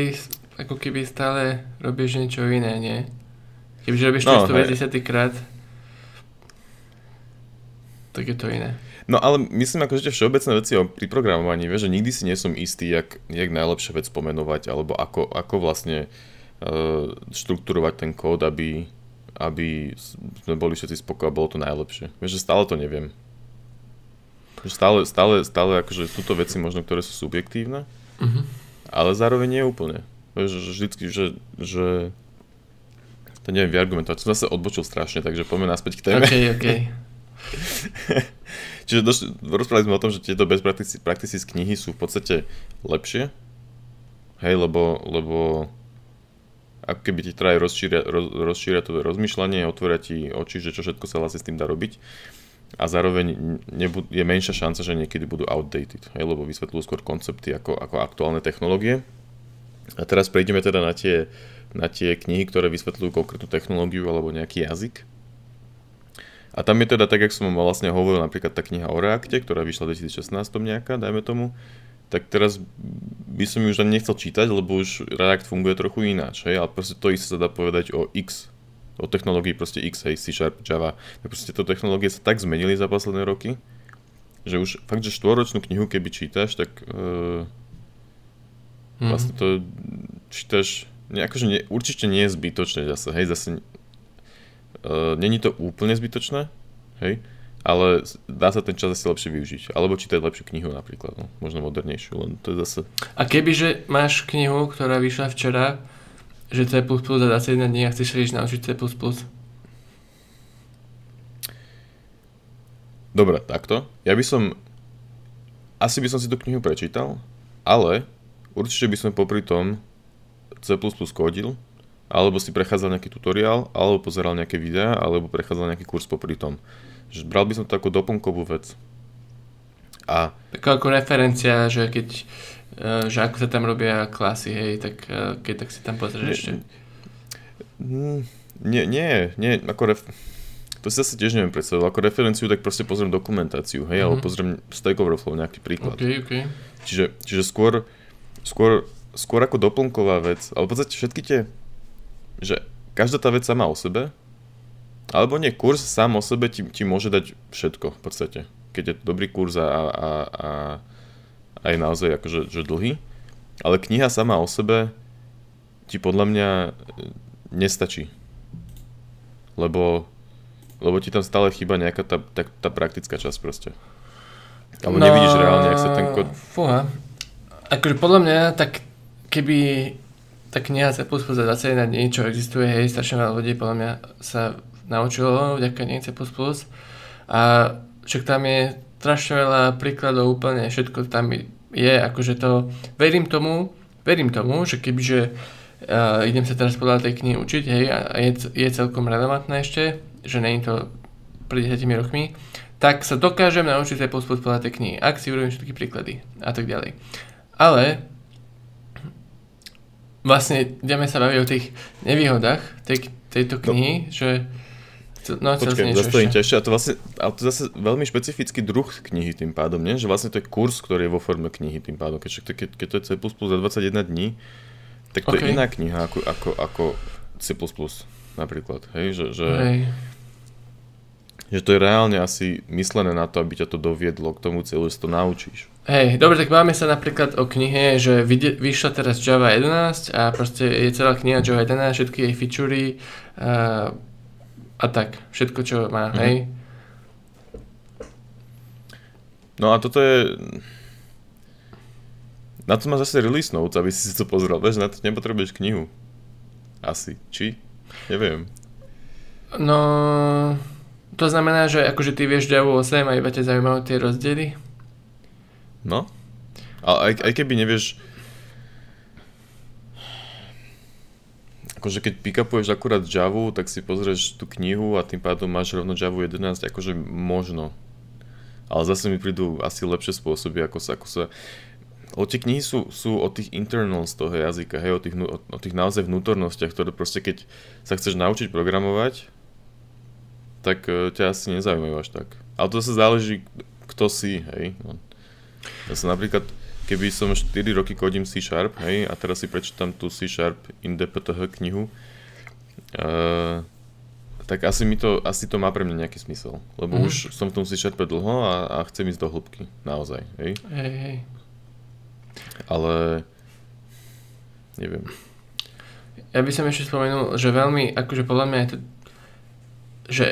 ako keby stále robíš niečo iné, nie? Kebyže robíš no, to 150 krát, tak je to iné. No ale myslím ako, že tie všeobecné veci o pri programovaní, vieš, že nikdy si nie som istý, jak, jak najlepšie vec pomenovať, alebo ako, ako vlastne uh, štruktúrovať ten kód, aby, aby sme boli všetci spokojní a bolo to najlepšie. Vieš, že stále to neviem. Že stále, stále, stále akože sú to veci možno, ktoré sú subjektívne, uh-huh. ale zároveň nie úplne. Vždycky, že, že to neviem vyargumentovať. Som zase odbočil strašne, takže poďme naspäť k téme. OK, OK. [laughs] Čiže došli, rozprávali sme o tom, že tieto best practices knihy sú v podstate lepšie. Hej, lebo, lebo ako keby ti teda rozšíria, roz, rozšíria to rozmýšľanie, otvoria ti oči, že čo všetko sa vlastne s tým dá robiť. A zároveň nebud, je menšia šanca, že niekedy budú outdated, hej, lebo vysvetľujú skôr koncepty ako, ako aktuálne technológie. A teraz prejdeme teda na tie, na tie knihy, ktoré vysvetľujú konkrétnu technológiu alebo nejaký jazyk. A tam je teda, tak jak som vlastne hovoril, napríklad tá kniha o Reakte, ktorá vyšla v 2016 nejaká, dajme tomu, tak teraz by som ju už ani nechcel čítať, lebo už React funguje trochu ináč, hej, ale proste to isté sa dá povedať o X, o technológii proste X, hej, C Sharp, Java. Tak proste tieto technológie sa tak zmenili za posledné roky, že už fakt, že štvoročnú knihu, keby čítaš, tak uh, mm. vlastne to čítaš, ne, akože nie, určite nie je zbytočné zase, hej, zase Uh, Není to úplne zbytočné, hej, ale dá sa ten čas asi lepšie využiť. Alebo čítať lepšiu knihu napríklad, no, možno modernejšiu, len to je zase... A kebyže máš knihu, ktorá vyšla včera, že C++ za 21 dní a chceš sa naučiť C++? Dobre, takto. Ja by som... Asi by som si tú knihu prečítal, ale určite by som popri tom C++ kodil alebo si prechádzal nejaký tutoriál, alebo pozeral nejaké videá, alebo prechádzal nejaký kurz popri tom. Že bral by som to ako doplnkovú vec. A... Ako, ako referencia, že keď e, že ako sa tam robia klasy, hej, tak e, keď tak si tam pozrieš ešte. Nie, nie, nie, ako ref... To si zase tiež neviem predstaviť, ako referenciu, tak proste pozriem dokumentáciu, hej, mm-hmm. alebo pozriem Stack Overflow, nejaký príklad. Okay, okay. Čiže, čiže skôr, skôr, skôr ako doplnková vec, ale v podstate všetky tie že každá tá vec sama o sebe, alebo nie, kurz sám o sebe ti, ti môže dať všetko v podstate. Keď je to dobrý kurz a, a, a, a je naozaj akože že dlhý. Ale kniha sama o sebe ti podľa mňa e, nestačí. Lebo, lebo ti tam stále chýba nejaká tá, tá, tá praktická časť proste. Alebo no, nevidíš reálne, ak sa ten kód... Fúha. Akože podľa mňa, tak keby tá kniha C++ za 21 dní, čo existuje, hej, strašne veľa ľudí podľa mňa sa naučilo vďaka nej C++. A však tam je strašne veľa príkladov úplne, všetko tam je, akože to, verím tomu, verím tomu, že kebyže uh, idem sa teraz podľa tej knihy učiť, hej, a je, je celkom relevantné ešte, že není to pred 10 rokmi, tak sa dokážem naučiť C++ podľa tej knihy, ak si urobím všetky príklady a tak ďalej. Ale vlastne ideme sa baviť o tých nevýhodách tej, tejto no. knihy, no. že No, Počkaj, zase to ťažšie. A to vlastne, ale to zase veľmi špecifický druh knihy tým pádom, nie? Že vlastne to je kurz, ktorý je vo forme knihy tým pádom. Keď, keď, keď to je C++ za 21 dní, tak to okay. je iná kniha ako, ako, ako C++ napríklad. Hej? Že, že, Hej. Že to je reálne asi myslené na to, aby ťa to doviedlo k tomu cieľu, že to naučíš. Hej, dobre, tak máme sa napríklad o knihe, že vyšla teraz Java 11 a proste je celá kniha Java 11, všetky jej featurey a, a tak, všetko, čo má, mm-hmm. hej. No a toto je... Na to má zase release notes, aby si si to pozrel, vieš, na to nepotrebuješ knihu. Asi, či? Neviem. No, to znamená, že akože ty vieš Java 8 a iba ťa zaujímajú tie rozdiely? No. Ale aj, aj keby nevieš... Akože keď pick-upuješ akurát Java, tak si pozrieš tú knihu a tým pádom máš rovno Java 11, akože možno. Ale zase mi prídu asi lepšie spôsoby, ako sa, ako sa O tie knihy sú, sú o tých internals toho jazyka, hej, o tých, o, o tých naozaj vnútornostiach, ktoré proste keď sa chceš naučiť programovať, tak uh, ťa asi nezaujímajú až tak. Ale to sa záleží, kto si, hej. No. Ja som napríklad, keby som 4 roky kodím C Sharp, hej, a teraz si prečítam tú C Sharp in DPTH knihu, uh, tak asi, mi to, asi to má pre mňa nejaký smysel. Lebo mm. už som v tom C Sharpe dlho a, a chcem ísť do hĺbky, naozaj, hej. Hej, hej. Ale neviem. Ja by som ešte spomenul, že veľmi, akože podľa mňa je to, že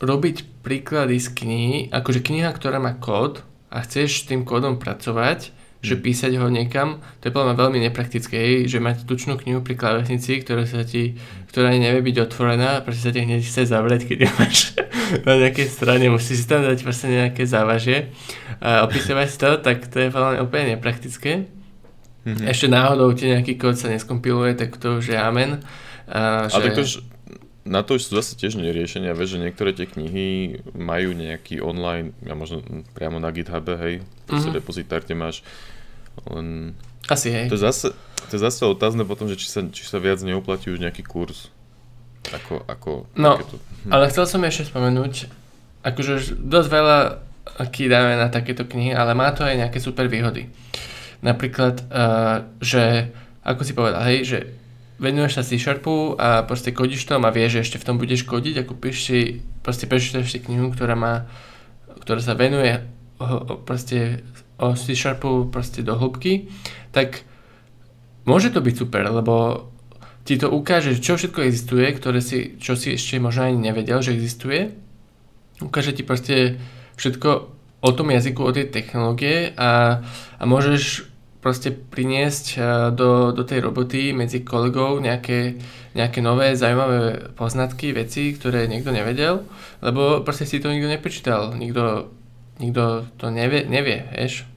robiť príklady z knihy, akože kniha, ktorá má kód, a chceš s tým kódom pracovať, že mm. písať ho niekam, to je podľa mňa veľmi nepraktické, že mať tučnú knihu pri klávesnici, ktorá sa ti, ktorá nevie byť otvorená, proste sa ti hneď chce zavrieť, keď máš [laughs] na nejakej strane, musíš si tam dať proste nejaké závažie a opisovať to, tak to je podľa mňa úplne nepraktické. Mm-hmm. Ešte náhodou ti nejaký kód sa neskompiluje, tak to už je amen. A, že... Ale tak to už, na to už sú zase tiež neriešenia, vieš, že niektoré tie knihy majú nejaký online, ja možno priamo na GitHub, hej, mm-hmm. repozitár, kde máš len... Asi, hej. To je zase, to je zase otázne potom, že či sa, či sa viac neuplatí už nejaký kurz. Ako, ako no, takéto. hm. ale chcel som ešte spomenúť, akože dosť veľa kýdáme na takéto knihy, ale má to aj nejaké super výhody. Napríklad, uh, že, ako si povedal, hej, že venuješ sa C-Sharpu a proste kodíš to a vieš, že ešte v tom budeš kodiť a kúpiš si, proste prečítaš si knihu, ktorá má, ktorá sa venuje o, o, proste o C-Sharpu proste do hĺbky, tak môže to byť super, lebo ti to ukáže, čo všetko existuje, ktoré si, čo si ešte možno ani nevedel, že existuje. Ukáže ti proste všetko o tom jazyku, o tej technológie a, a môžeš proste priniesť eh, do, do tej roboty medzi kolegov nejaké, nejaké nové zaujímavé poznatky, veci, ktoré niekto nevedel, lebo proste si to nikto neprečítal, nikto, nikto to nevie, nevie, vieš.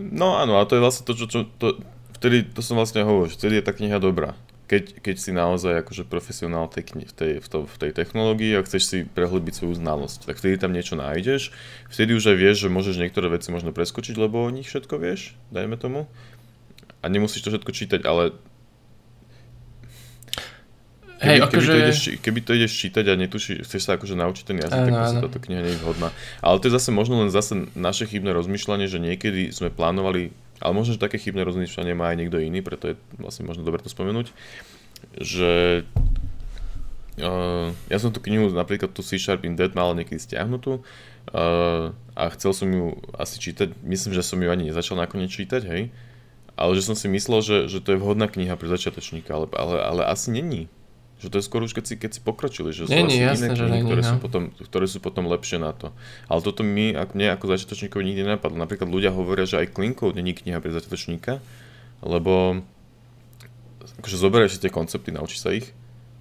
No áno, a to je vlastne to, čo, čo to, vtedy, to som vlastne hovoril, vtedy je tá kniha dobrá keď, keď si naozaj akože profesionál tej, v, tej, v, to, v tej technológii a chceš si prehlbiť svoju znalosť, tak vtedy tam niečo nájdeš, vtedy už aj vieš, že môžeš niektoré veci možno preskočiť, lebo o nich všetko vieš, dajme tomu. A nemusíš to všetko čítať, ale Keby, Hej, akože... keby, to ideš, keby to ideš čítať a netušíš, chceš sa akože naučiť ten jazyk, tak sa táto kniha nie je vhodná. Ale to je zase možno len zase naše chybné rozmýšľanie, že niekedy sme plánovali ale možno, že také chybné rozmýšľanie má aj niekto iný, preto je vlastne možno dobre to spomenúť, že uh, ja som tú knihu, napríklad tú C Sharp in Dead mal niekedy stiahnutú uh, a chcel som ju asi čítať, myslím, že som ju ani nezačal nakoniec čítať, hej, ale že som si myslel, že, že to je vhodná kniha pre začiatočníka, ale, ale, ale asi není. Že to je skôr už keď si, keď si pokročili, že sú nie, nie, jasné, iné knihy, ktoré, no. sú potom, ktoré sú potom lepšie na to. Ale toto mi, ak mne ako začiatočníkovi nikdy nenapadlo. Napríklad ľudia hovoria, že aj klinkov není kniha pre začiatočníka, lebo akože zoberieš si tie koncepty, naučíš sa ich,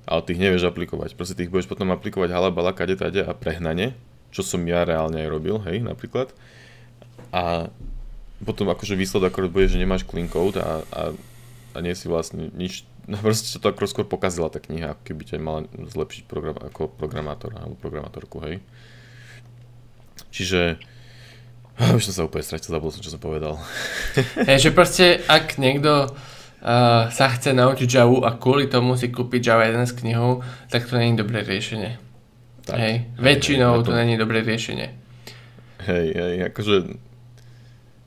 ale ty ich nevieš aplikovať. Proste ty ich budeš potom aplikovať halabala, kade, tade a prehnane, čo som ja reálne aj robil, hej, napríklad. A potom akože výsledok akorát bude, že nemáš clean code a, a, a nie si vlastne nič proste sa to ako skôr pokazila tá kniha, ako keby ťa mala zlepšiť program, ako programátora alebo programátorku, hej. Čiže [laughs] už som sa úplne stratil, zabudol som, čo som povedal. [laughs] Hej, že proste, ak niekto uh, sa chce naučiť Javu a kvôli tomu si kúpiť Java 11 knihu, tak to není dobré riešenie. Tak. Hej, väčšinou hej, to... to není dobré riešenie. Hej, hej, akože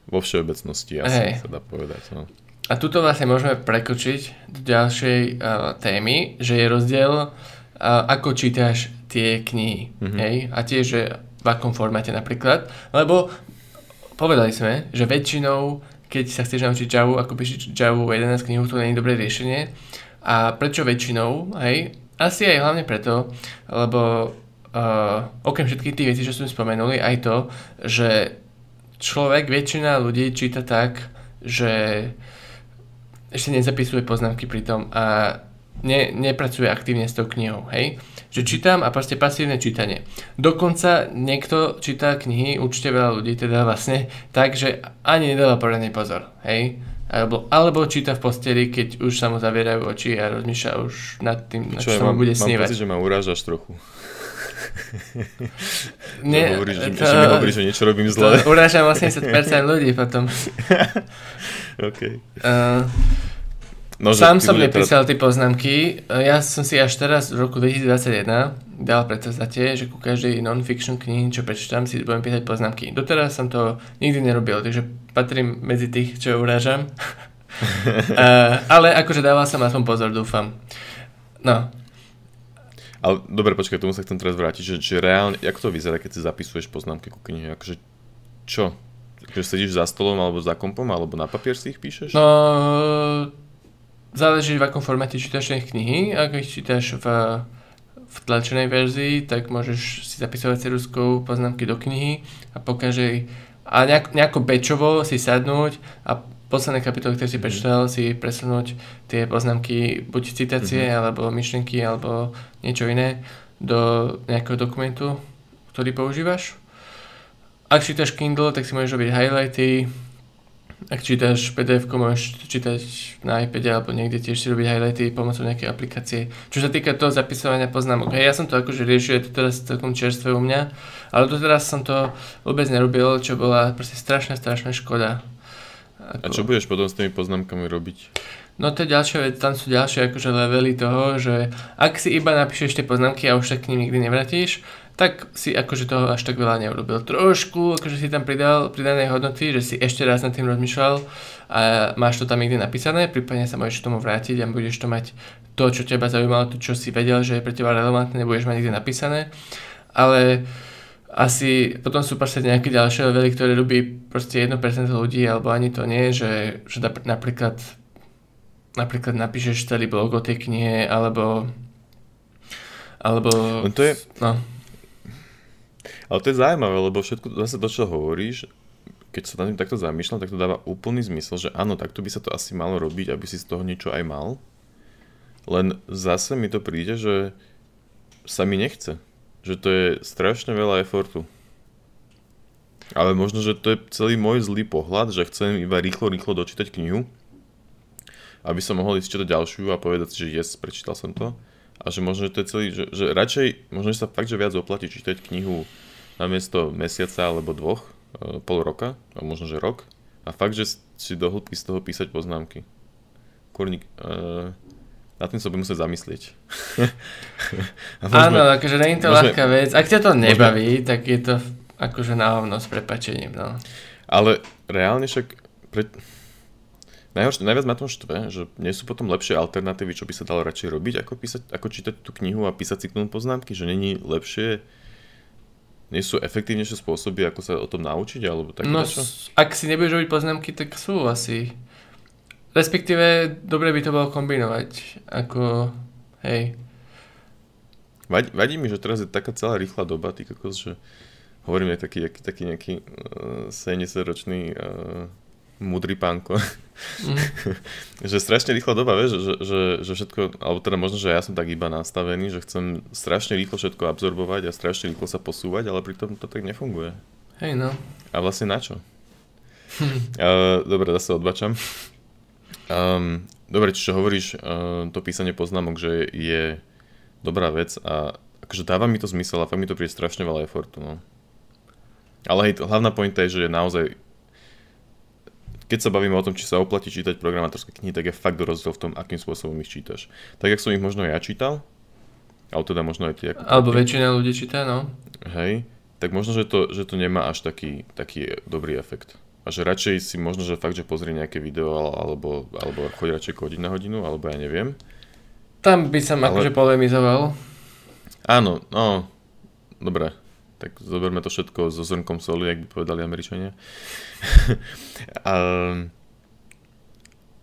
vo všeobecnosti asi hej. sa dá povedať. No. A tuto vlastne môžeme prekočiť do ďalšej uh, témy, že je rozdiel, uh, ako čítaš tie knihy. Mm-hmm. Hej? A tiež, že v akom formáte napríklad. Lebo povedali sme, že väčšinou keď sa chceš naučiť Java, ako píšiť Java 11 knihu, to nie je dobré riešenie. A prečo väčšinou? Hej? Asi aj hlavne preto, lebo uh, okrem všetkých tých vecí, čo sme spomenuli, aj to, že človek, väčšina ľudí číta tak, že ešte nezapisuje poznámky pri tom a ne, nepracuje aktívne s tou knihou, hej? Že čítam a proste pasívne čítanie. Dokonca niekto číta knihy, určite veľa ľudí teda vlastne, tak, že ani nedáva poradný pozor, hej? Alebo, alebo číta v posteli, keď už sa mu zavierajú oči a rozmýšľa už nad tým, čo, čo mám, bude snívať. Mám pocit, že ma urážaš trochu. [laughs] Nie, hovoríš, to, že mi hovoríš, že niečo robím zle. Urážam 80% ľudí potom. [laughs] OK. Uh, No, Sám som nepísal teraz... tie poznámky. Ja som si až teraz v roku 2021 dal predstavzatie, že ku každej non-fiction knihy, čo prečítam, si budem písať poznámky. Doteraz som to nikdy nerobil, takže patrím medzi tých, čo urážam. [laughs] uh, ale akože dával som aspoň pozor, dúfam. No. Ale dobre, počkaj, tomu sa chcem teraz vrátiť, že, že reálne, ako to vyzerá, keď si zapisuješ poznámky ku knihe? Akože čo? Akože sedíš za stolom alebo za kompom, alebo na papier si ich píšeš? No, záleží v akom formáte čítaš tie knihy. Ak ich čítaš v, v tlačenej verzii, tak môžeš si zapisovať ceruskou poznámky do knihy a po každej a nejak, nejako bečovo si sadnúť a posledné kapitoly, ktoré si mhm. prečítal, si presunúť tie poznámky, buď citácie, mm-hmm. alebo myšlenky, alebo niečo iné do nejakého dokumentu, ktorý používaš. Ak čítaš Kindle, tak si môžeš robiť highlighty, ak čítaš pdf môžeš čítať na iPade alebo niekde tiež si robiť highlighty pomocou nejakej aplikácie. Čo sa týka toho zapisovania poznámok, hej, ja som to akože riešil, je to teraz celkom čerstvé u mňa, ale doteraz som to vôbec nerobil, čo bola proste strašná, strašná škoda. Ako... A čo budeš potom s tými poznámkami robiť? No to je ďalšia vec, tam sú ďalšie akože levely toho, že ak si iba napíšeš tie poznámky a už sa k nim nikdy nevratíš, tak si akože toho až tak veľa neurobil. Trošku, akože si tam pridal pridané hodnoty, že si ešte raz nad tým rozmýšľal a máš to tam niekde napísané, prípadne sa môžeš k tomu vrátiť a budeš to mať to, čo teba zaujímalo, to, čo si vedel, že je pre teba relevantné, nebudeš mať niekde napísané. Ale asi potom sú proste nejaké ďalšie levely, ktoré robí proste 1% ľudí, alebo ani to nie, že, že napríklad napríklad napíšeš celý blog o tej knihe, alebo alebo... No to je, no. Ale to je zaujímavé, lebo všetko zase to, čo hovoríš, keď sa na tým takto zamýšľam, tak to dáva úplný zmysel, že áno, takto by sa to asi malo robiť, aby si z toho niečo aj mal. Len zase mi to príde, že sa mi nechce. Že to je strašne veľa efortu. Ale možno, že to je celý môj zlý pohľad, že chcem iba rýchlo, rýchlo dočítať knihu, aby som mohol ísť čítať ďalšiu a povedať si, že yes, prečítal som to. A že možno, že to je celý, že, že radšej, možno, že sa fakt, že viac oplatí čítať knihu namiesto mesiaca alebo dvoch, e, pol roka, a možno že rok. A fakt, že si do hĺbky z toho písať poznámky. Kurník, uh, na tým sa budem musieť zamyslieť. [laughs] môžeme, Áno, akože nie je to môžeme, ľahká vec. Ak ťa to nebaví, môžeme, tak je to akože na hovno s prepačením. No. Ale reálne však... Pre... Najhoršie, najviac ma tom štve, že nie sú potom lepšie alternatívy, čo by sa dalo radšej robiť, ako, písať, ako čítať tú knihu a písať si k tomu poznámky, že není lepšie nie sú efektívnejšie spôsoby, ako sa o tom naučiť, alebo tak No, čo? ak si nebudeš robiť poznámky, tak sú asi. Respektíve, dobre by to bolo kombinovať, ako, hej. Vadí, vadí mi, že teraz je taká celá rýchla doba, ty kokos, že hovoríme taký, taký, taký nejaký uh, 70-ročný uh, mudrý pánko. Mm. [laughs] že strašne rýchla doba, vieš, že, že, že všetko, alebo teda možno, že ja som tak iba nastavený, že chcem strašne rýchlo všetko absorbovať a strašne rýchlo sa posúvať, ale pritom to tak nefunguje. Hej no. A vlastne na čo? uh, dobre, zase odbačam. Um, dobre, čiže hovoríš uh, to písanie poznámok, že je dobrá vec a akože dáva mi to zmysel a fakt mi to príde strašne veľa efortu, no. Ale hej, hlavná pointa je, že naozaj keď sa bavíme o tom, či sa oplatí čítať programátorské knihy, tak je fakt rozdiel v tom, akým spôsobom ich čítaš. Tak, jak som ich možno ja čítal, ale teda možno aj ty. Ako Alebo väčšina ľudí číta, no. Hej, tak možno, že to, že to nemá až taký, taký dobrý efekt. A že radšej si možno, že fakt, že pozrie nejaké video alebo, alebo chodí radšej kodiť na hodinu, alebo ja neviem. Tam by som Ale... akože polemizoval. Áno, no, dobre. Tak zoberme to všetko so zrnkom soli, ak by povedali Američania. [laughs] a,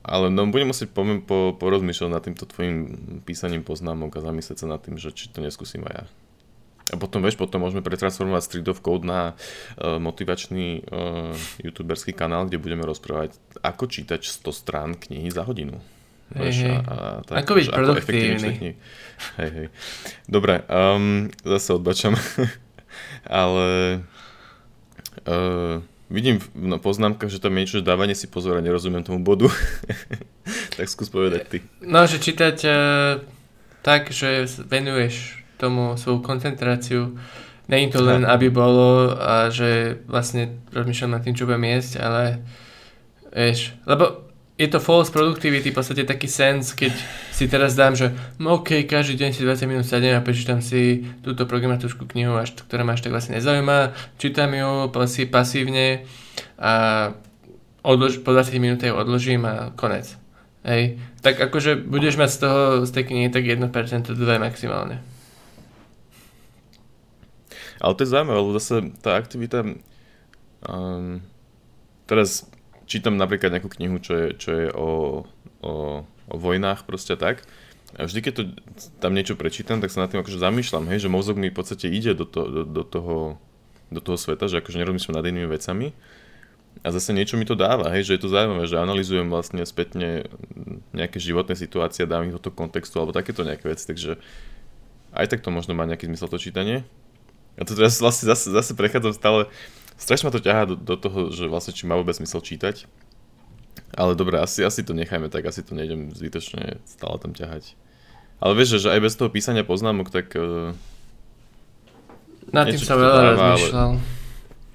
ale no, budem musieť po, po, porozmýšľať nad týmto tvojim písaním poznámok a zamyslieť sa nad tým, že či to neskúsim aj ja. A potom, vieš, potom môžeme pretransformovať Street of Code na uh, motivačný uh, youtuberský kanál, kde budeme rozprávať, ako čítať 100 strán knihy za hodinu. Hej, hej. A, tak, ako byť produktívny. Hej, hej. Dobre, um, zase odbačam. [laughs] Ale uh, vidím na poznámkach, že tam je niečo, že dávanie si pozor a nerozumiem tomu bodu. [laughs] tak skús povedať ty. No, že čítať uh, tak, že venuješ tomu svoju koncentráciu. Není to len, aby bolo a že vlastne rozmýšľam nad tým, čo budem jesť, ale vieš, lebo je to false productivity, v podstate taký sens, keď si teraz dám, že OK, každý deň si 20 minút sadem a prečítam si túto programátorskú knihu, až, ktorá ma až tak vlastne nezaujíma, čítam ju pasi, pasívne a odlož, po 20 minút ju odložím a konec. Hej. Tak akože budeš mať z toho, z tej knihy tak 1%, 2 maximálne. Ale to je zaujímavé, lebo zase tá aktivita... Um, teraz čítam napríklad nejakú knihu, čo je, čo je o, o, o vojnách proste tak. A vždy, keď to, tam niečo prečítam, tak sa nad tým akože zamýšľam, hej, že mozog mi v podstate ide do, to, do, do, toho, do toho sveta, že akože nerozmýšľam nad inými vecami. A zase niečo mi to dáva, hej, že je to zaujímavé, že analizujem vlastne spätne nejaké životné situácie, dám ich do toho kontextu alebo takéto nejaké veci, takže aj tak to možno má nejaký zmysel to čítanie. A to teraz vlastne zase, zase prechádzam stále, strašne ma to ťahá do, do toho, že vlastne či má vôbec smysel čítať. Ale dobre, asi, asi to nechajme tak, asi to nejdem zbytočne stále tam ťahať. Ale vieš, že aj bez toho písania poznámok, tak... Uh, Na tým sa veľa rozmýšľal.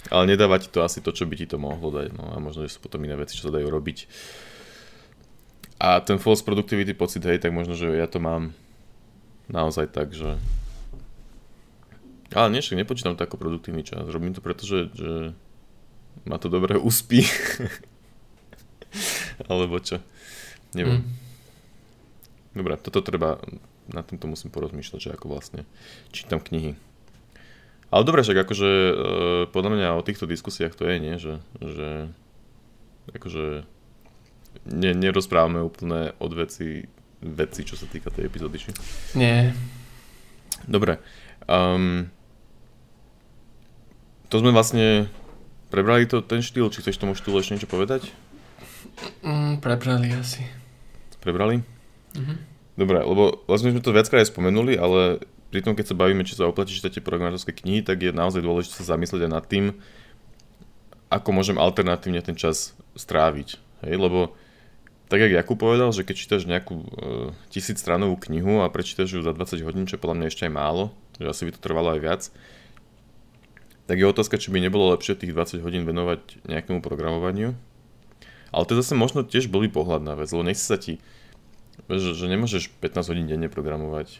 Ale, ale nedáva ti to asi to, čo by ti to mohlo dať. No a možno, že sú potom iné veci, čo sa dajú robiť. A ten false productivity pocit, hej, tak možno, že ja to mám naozaj tak, že ale nie, však nepočítam to ako produktívny čas. Robím to preto, že, že ma to dobre uspí. [laughs] Alebo čo. Neviem. Mm. Dobre, toto treba, na týmto musím porozmýšľať, že ako vlastne čítam knihy. Ale dobre, však akože e, podľa mňa o týchto diskusiách to je, nie? Že, že akože ne, nerozprávame úplne od veci, veci, čo sa týka tej epizódy, či? Nie. Dobre. Um, to sme vlastne prebrali to, ten štýl, či chceš tomu štýlu ešte niečo povedať? Mm, prebrali asi. Prebrali? Mm-hmm. Dobre, lebo vlastne sme to viackrát aj spomenuli, ale pri tom, keď sa bavíme, či sa oplatí čítať programátorské knihy, tak je naozaj dôležité sa zamyslieť aj nad tým, ako môžem alternatívne ten čas stráviť. Hej, lebo tak, jak Jakub povedal, že keď čítaš nejakú e, tisíc stranovú knihu a prečítaš ju za 20 hodín, čo je podľa mňa ešte aj málo, že asi by to trvalo aj viac, tak je otázka, či by nebolo lepšie tých 20 hodín venovať nejakému programovaniu. Ale to zase možno tiež blbý pohľad na vec, lebo nechce sa ti, že, že nemôžeš 15 hodín denne programovať.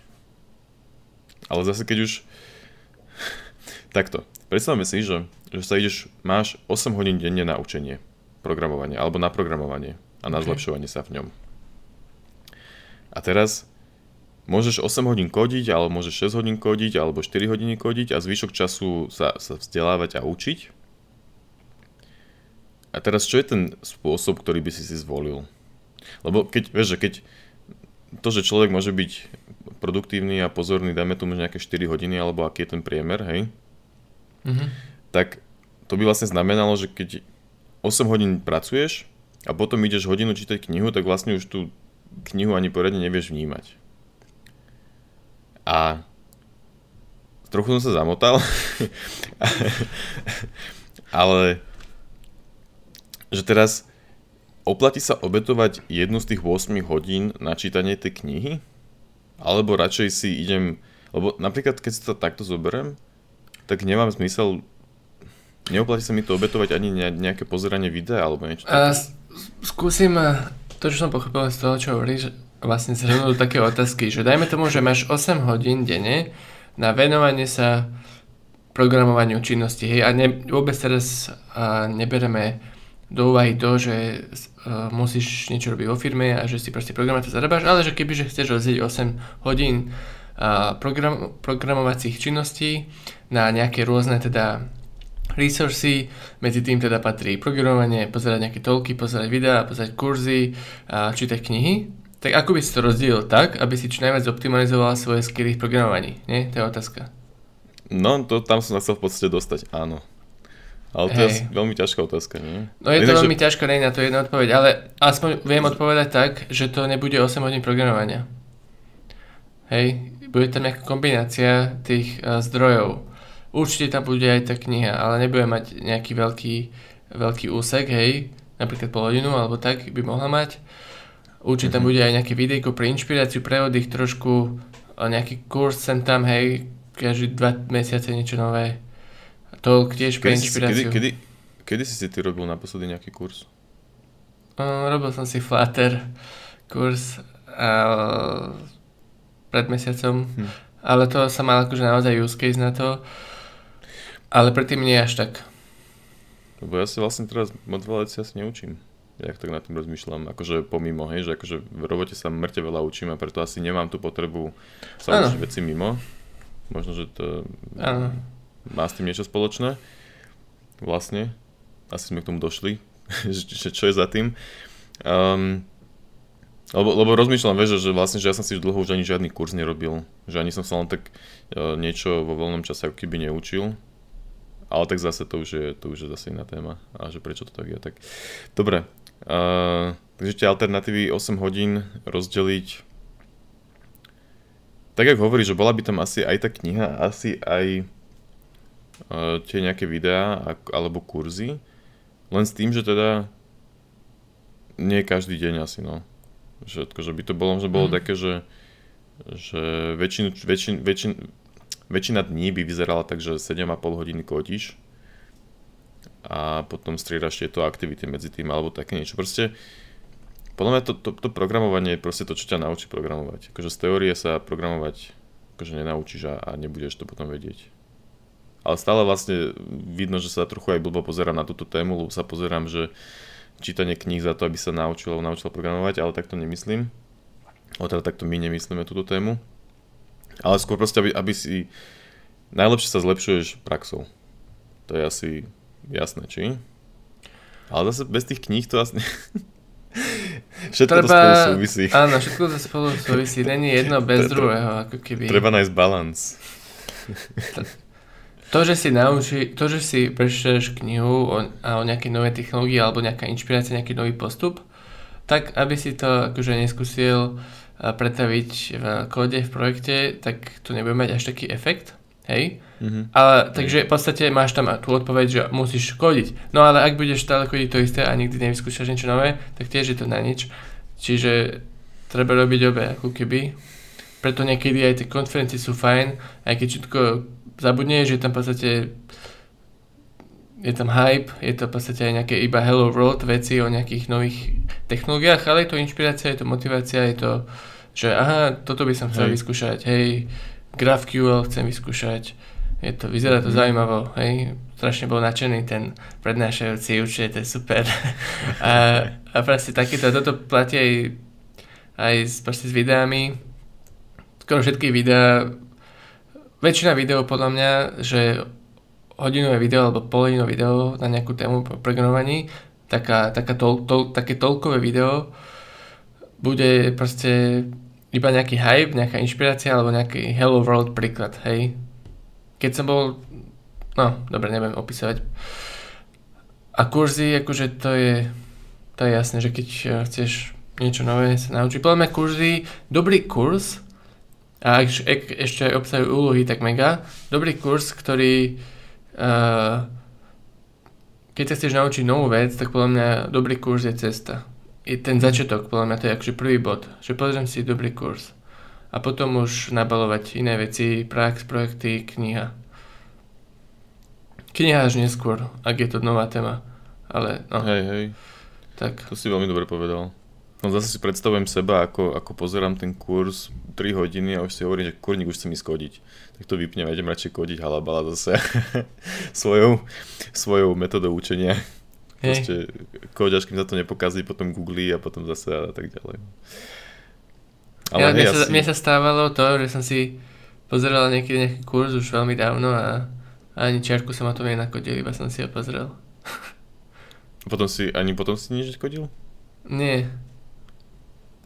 Ale zase keď už... [laughs] Takto, predstavme si, že, že sa ideš, máš 8 hodín denne na učenie programovania, alebo na programovanie a na okay. zlepšovanie sa v ňom. A teraz Môžeš 8 hodín kodiť, alebo môžeš 6 hodín kodiť, alebo 4 hodiny kodiť a zvyšok času sa, sa vzdelávať a učiť. A teraz čo je ten spôsob, ktorý by si si zvolil? Lebo keď, vieš, že keď to, že človek môže byť produktívny a pozorný, dajme tomu nejaké 4 hodiny, alebo aký je ten priemer, hej, mm-hmm. tak to by vlastne znamenalo, že keď 8 hodín pracuješ a potom ideš hodinu čítať knihu, tak vlastne už tú knihu ani poriadne nevieš vnímať. A trochu som sa zamotal, ale že teraz oplatí sa obetovať jednu z tých 8 hodín na čítanie tej knihy? Alebo radšej si idem, lebo napríklad keď si to takto zoberiem, tak nemám zmysel Neoplatí sa mi to obetovať ani nejaké pozeranie videa alebo niečo také? skúsim to, čo som pochopil z toho, čo hovoríš, vlastne zhrnúť do také otázky, že dajme tomu, že máš 8 hodín denne na venovanie sa programovaniu činnosti. Hej, a ne, vôbec teraz a nebereme do úvahy to, že uh, musíš niečo robiť vo firme a že si proste programátor zarábaš, ale že kebyže chceš rozdeliť 8 hodín uh, program, programovacích činností na nejaké rôzne teda resursy, medzi tým teda patrí programovanie, pozerať nejaké tolky, pozerať videá, pozerať kurzy, uh, čítať knihy, tak ako by si to rozdielil tak, aby si čo najviac optimalizoval svoje skilly v programovaní, nie? To je otázka. No, to tam som sa chcel v podstate dostať, áno. Ale to Hej. je veľmi ťažká otázka, nie? No je to Inak, veľmi že... ťažké, nie na to jedna odpoveď, ale aspoň viem odpovedať tak, že to nebude 8 hodín programovania. Hej, bude tam nejaká kombinácia tých uh, zdrojov. Určite tam bude aj tá kniha, ale nebude mať nejaký veľký, veľký úsek, hej, napríklad pol hodinu alebo tak by mohla mať. Určite tam mhm. bude aj nejaké videjko pre inšpiráciu, pre oddych, trošku nejaký kurz sem tam, hej, každý dva mesiace niečo nové. To tiež pre inšpiráciu. Kedy, kedy, kedy si si ty robil naposledy nejaký kurz? Uh, robil som si Flutter kurz uh, pred mesiacom, hm. ale to sa mal akože naozaj use case na to, ale predtým nie až tak. Lebo ja si vlastne teraz modelovať si asi neučím. Ja tak nad tým rozmýšľam, akože pomimo, hej, že akože v robote sa mŕte veľa učím a preto asi nemám tú potrebu sa učiť veci mimo. Možno, že to ano. má s tým niečo spoločné. Vlastne. Asi sme k tomu došli, [laughs] že čo je za tým. Um, lebo, lebo rozmýšľam, vieš, že vlastne, že ja som si dlho už ani žiadny kurz nerobil. Že ani som sa len tak uh, niečo vo voľnom čase ako keby neučil. Ale tak zase to už je, to už je zase iná téma. A že prečo to tak je, tak... Dobre. Uh, takže tie alternatívy 8 hodín rozdeliť tak ako hovorí, že bola by tam asi aj tá kniha, asi aj uh, tie nejaké videá alebo kurzy, len s tým, že teda nie každý deň asi, no. Že, že by to bolo, že bolo mm. také, že, že väčšinu, väčšin, väčšin, väčšina dní by vyzerala tak, že 7,5 hodiny kodíš a potom striedaš tieto aktivity medzi tým alebo také niečo. Proste podľa mňa to, to, to programovanie je proste to, čo ťa naučí programovať. Akože z teórie sa programovať akože nenaučíš a, a nebudeš to potom vedieť. Ale stále vlastne vidno, že sa trochu aj blbo pozerám na túto tému, lebo sa pozerám, že čítanie kníh za to, aby sa naučil alebo naučil programovať, ale takto nemyslím. O teda takto my nemyslíme túto tému. Ale skôr proste, aby, aby si... Najlepšie sa zlepšuješ praxou. To je asi jasné, či? Ale zase bez tých kníh to asi... [laughs] Všetko Treba, to spolu súvisí. Áno, všetko to spolu súvisí. [laughs] Není jedno bez druhého, ako keby. Treba nájsť balans. [laughs] To, že si naučí, to, že si prečítaš knihu o, o nejakej novej technológii alebo nejaká inšpirácia, nejaký nový postup, tak aby si to akože neskúsil pretaviť v kóde, v projekte, tak to nebude mať až taký efekt. Hej? Mm-hmm. Ale, takže v podstate máš tam tú odpoveď, že musíš kodiť. No ale ak budeš stále kodiť to isté a nikdy nevyskúšaš niečo nové, tak tiež je to na nič. Čiže treba robiť obe, ako keby. Preto niekedy aj tie konferencie sú fajn, aj keď všetko zabudne, že tam v podstate je tam hype, je to v podstate aj nejaké iba hello world veci o nejakých nových technológiách, ale je to inšpirácia, je to motivácia, je to, že aha, toto by som chcel hej. vyskúšať, hej, GraphQL chcem vyskúšať, je to, vyzerá to mm. zaujímavo, hej, strašne bol nadšený ten prednášajúci, určite to je super. [laughs] a, a proste takéto, toto platí aj, aj s, proste s videami, skoro všetky videá, väčšina videó podľa mňa, že hodinové video alebo polhodinové video na nejakú tému po programovaní, taká, taká tol, tol, také toľkové video bude proste iba nejaký hype, nejaká inšpirácia alebo nejaký Hello World príklad, hej. Keď som bol, no, dobre, neviem opísať. A kurzy, akože to je, to je jasné, že keď eh, chceš niečo nové sa naučiť. Podľa mňa kurzy, dobrý kurz, a ak, ak ešte aj obsahujú úlohy, tak mega, dobrý kurz, ktorý uh, keď sa chceš naučiť novú vec, tak podľa mňa dobrý kurz je cesta. Je ten začiatok, podľa mňa to je akože prvý bod, že pozriem si dobrý kurz a potom už nabalovať iné veci, prax, projekty, kniha. Kniha až neskôr, ak je to nová téma. Ale no. Hej, hej. Tak. To si veľmi dobre povedal. No zase si predstavujem seba, ako, ako pozerám ten kurz 3 hodiny a už si hovorím, že kurník už chcem ísť kodiť. Tak to vypnem idem radšej kodiť halabala zase [laughs] svojou, svojou metodou učenia. Proste kóď, až kým sa to nepokazí, potom googli a potom zase a tak ďalej. Ale ja, hej, mne, sa, asi... mne sa stávalo to, že som si pozeral nejaký, nejaký kurz už veľmi dávno a, a ani čiarku som ma to nenakodil, iba som si ho pozrel. Potom si, ani potom si nič kodil? Nie.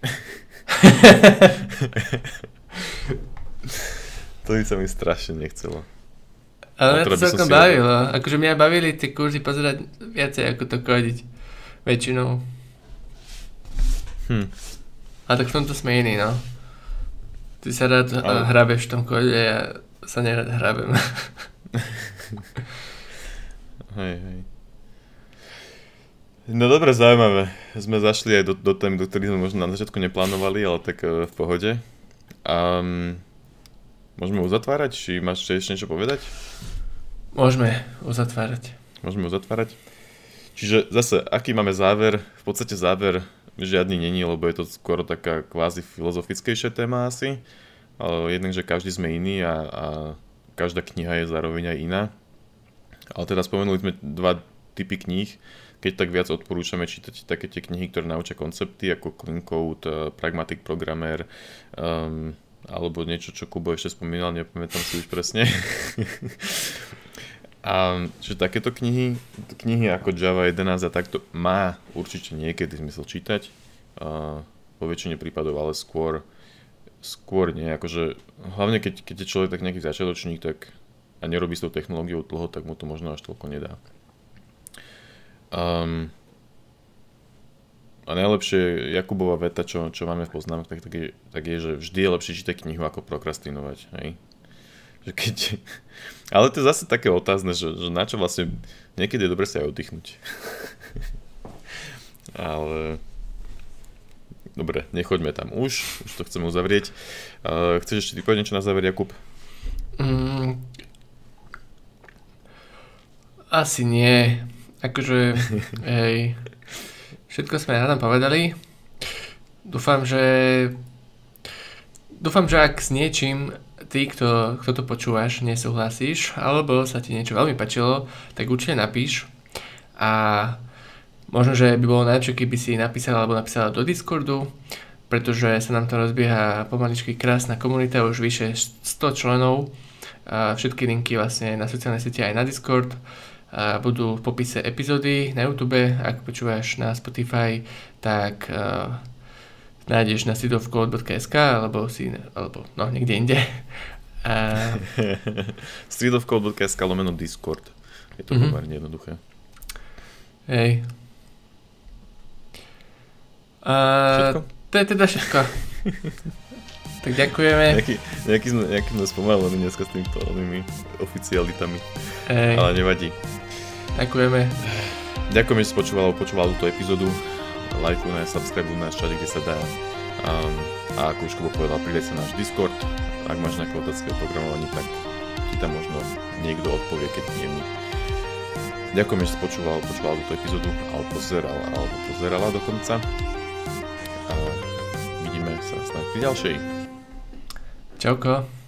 [laughs] to by sa mi strašne nechcelo. Ale mňa to celkom bavilo. Ja... Akože mňa bavili tie kurzy pozerať viacej ako to kodiť. Väčšinou. Hm. A tak v tomto sme iní, no. Ty sa rád Ale... hrabeš v tom kode, ja sa nerad hrabem. [laughs] hej, hej. No dobre, zaujímavé. Sme zašli aj do, do tém, do ktorých sme možno na začiatku neplánovali, ale tak uh, v pohode. Um, môžeme uzatvárať? Či máš ešte niečo povedať? Môžeme uzatvárať. Môžeme uzatvárať. Čiže zase, aký máme záver? V podstate záver žiadny není, lebo je to skoro taká kvázi filozofickejšia téma asi. Ale jednak, že každý sme iný a, a každá kniha je zároveň aj iná. Ale teda spomenuli sme dva typy kníh keď tak viac odporúčame čítať také tie knihy, ktoré naučia koncepty ako Clean Code, uh, Pragmatic Programmer, um, alebo niečo, čo Kubo ešte spomínal, nepamätám si už presne. [laughs] a že takéto knihy, knihy ako Java 11 a takto má určite niekedy zmysel čítať. Uh, vo väčšine prípadov, ale skôr skôr nie, akože hlavne keď, keď je človek tak nejaký začiatočník, tak a nerobí s tou technológiou dlho, tak mu to možno až toľko nedá. Um, a najlepšie Jakubova veta, čo, čo máme v poznámkach, tak, tak, je, tak je, že vždy je lepšie čítať knihu ako prokrastinovať. Hej? Že keď... Ale to je zase také otázne, že, že na čo vlastne niekedy je dobre sa aj oddychnúť. [laughs] Ale dobre, nechoďme tam už, už to chceme uzavrieť. Uh, chceš ešte ty povedať niečo na záver, Jakub? Mm, asi nie. Akože, [laughs] hej, všetko sme na povedali. Dúfam, že dúfam, že ak s niečím ty, kto, kto to počúvaš, nesúhlasíš, alebo sa ti niečo veľmi páčilo, tak určite napíš. A možno, že by bolo najlepšie, keby si napísala alebo napísala do Discordu, pretože sa nám to rozbieha pomaličky krásna komunita, už vyše 100 členov. Všetky linky vlastne na sociálne siete aj na Discord budú v popise epizódy na YouTube. Ak počúvaš na Spotify, tak nájdeš na streetofcode.sk alebo si, alebo no, niekde inde. [laughs] A... streetofcode.sk lomeno Discord. Je to mm-hmm. pomerne jednoduché. Hej. A všetko? to je teda všetko. [laughs] tak ďakujeme. Nejaký, nejaký, sme, nejaký sme spomalení dneska s týmito oficialitami. Ej. Ale nevadí. Ďakujeme. Ďakujem, že si počúval, počúval túto epizódu. Lajkuj nás, subscribe nás všade, kde sa dá. Um, a ako už Kubo povedal, pridaj sa náš Discord. Ak máš nejaké otázky o programovaní, tak ti tam možno niekto odpovie, keď nie my. Ďakujem, že si počúval, počúval túto epizódu, alebo pozeral, alebo pozerala dokonca. A vidíme sa snad pri ďalšej. Čauko.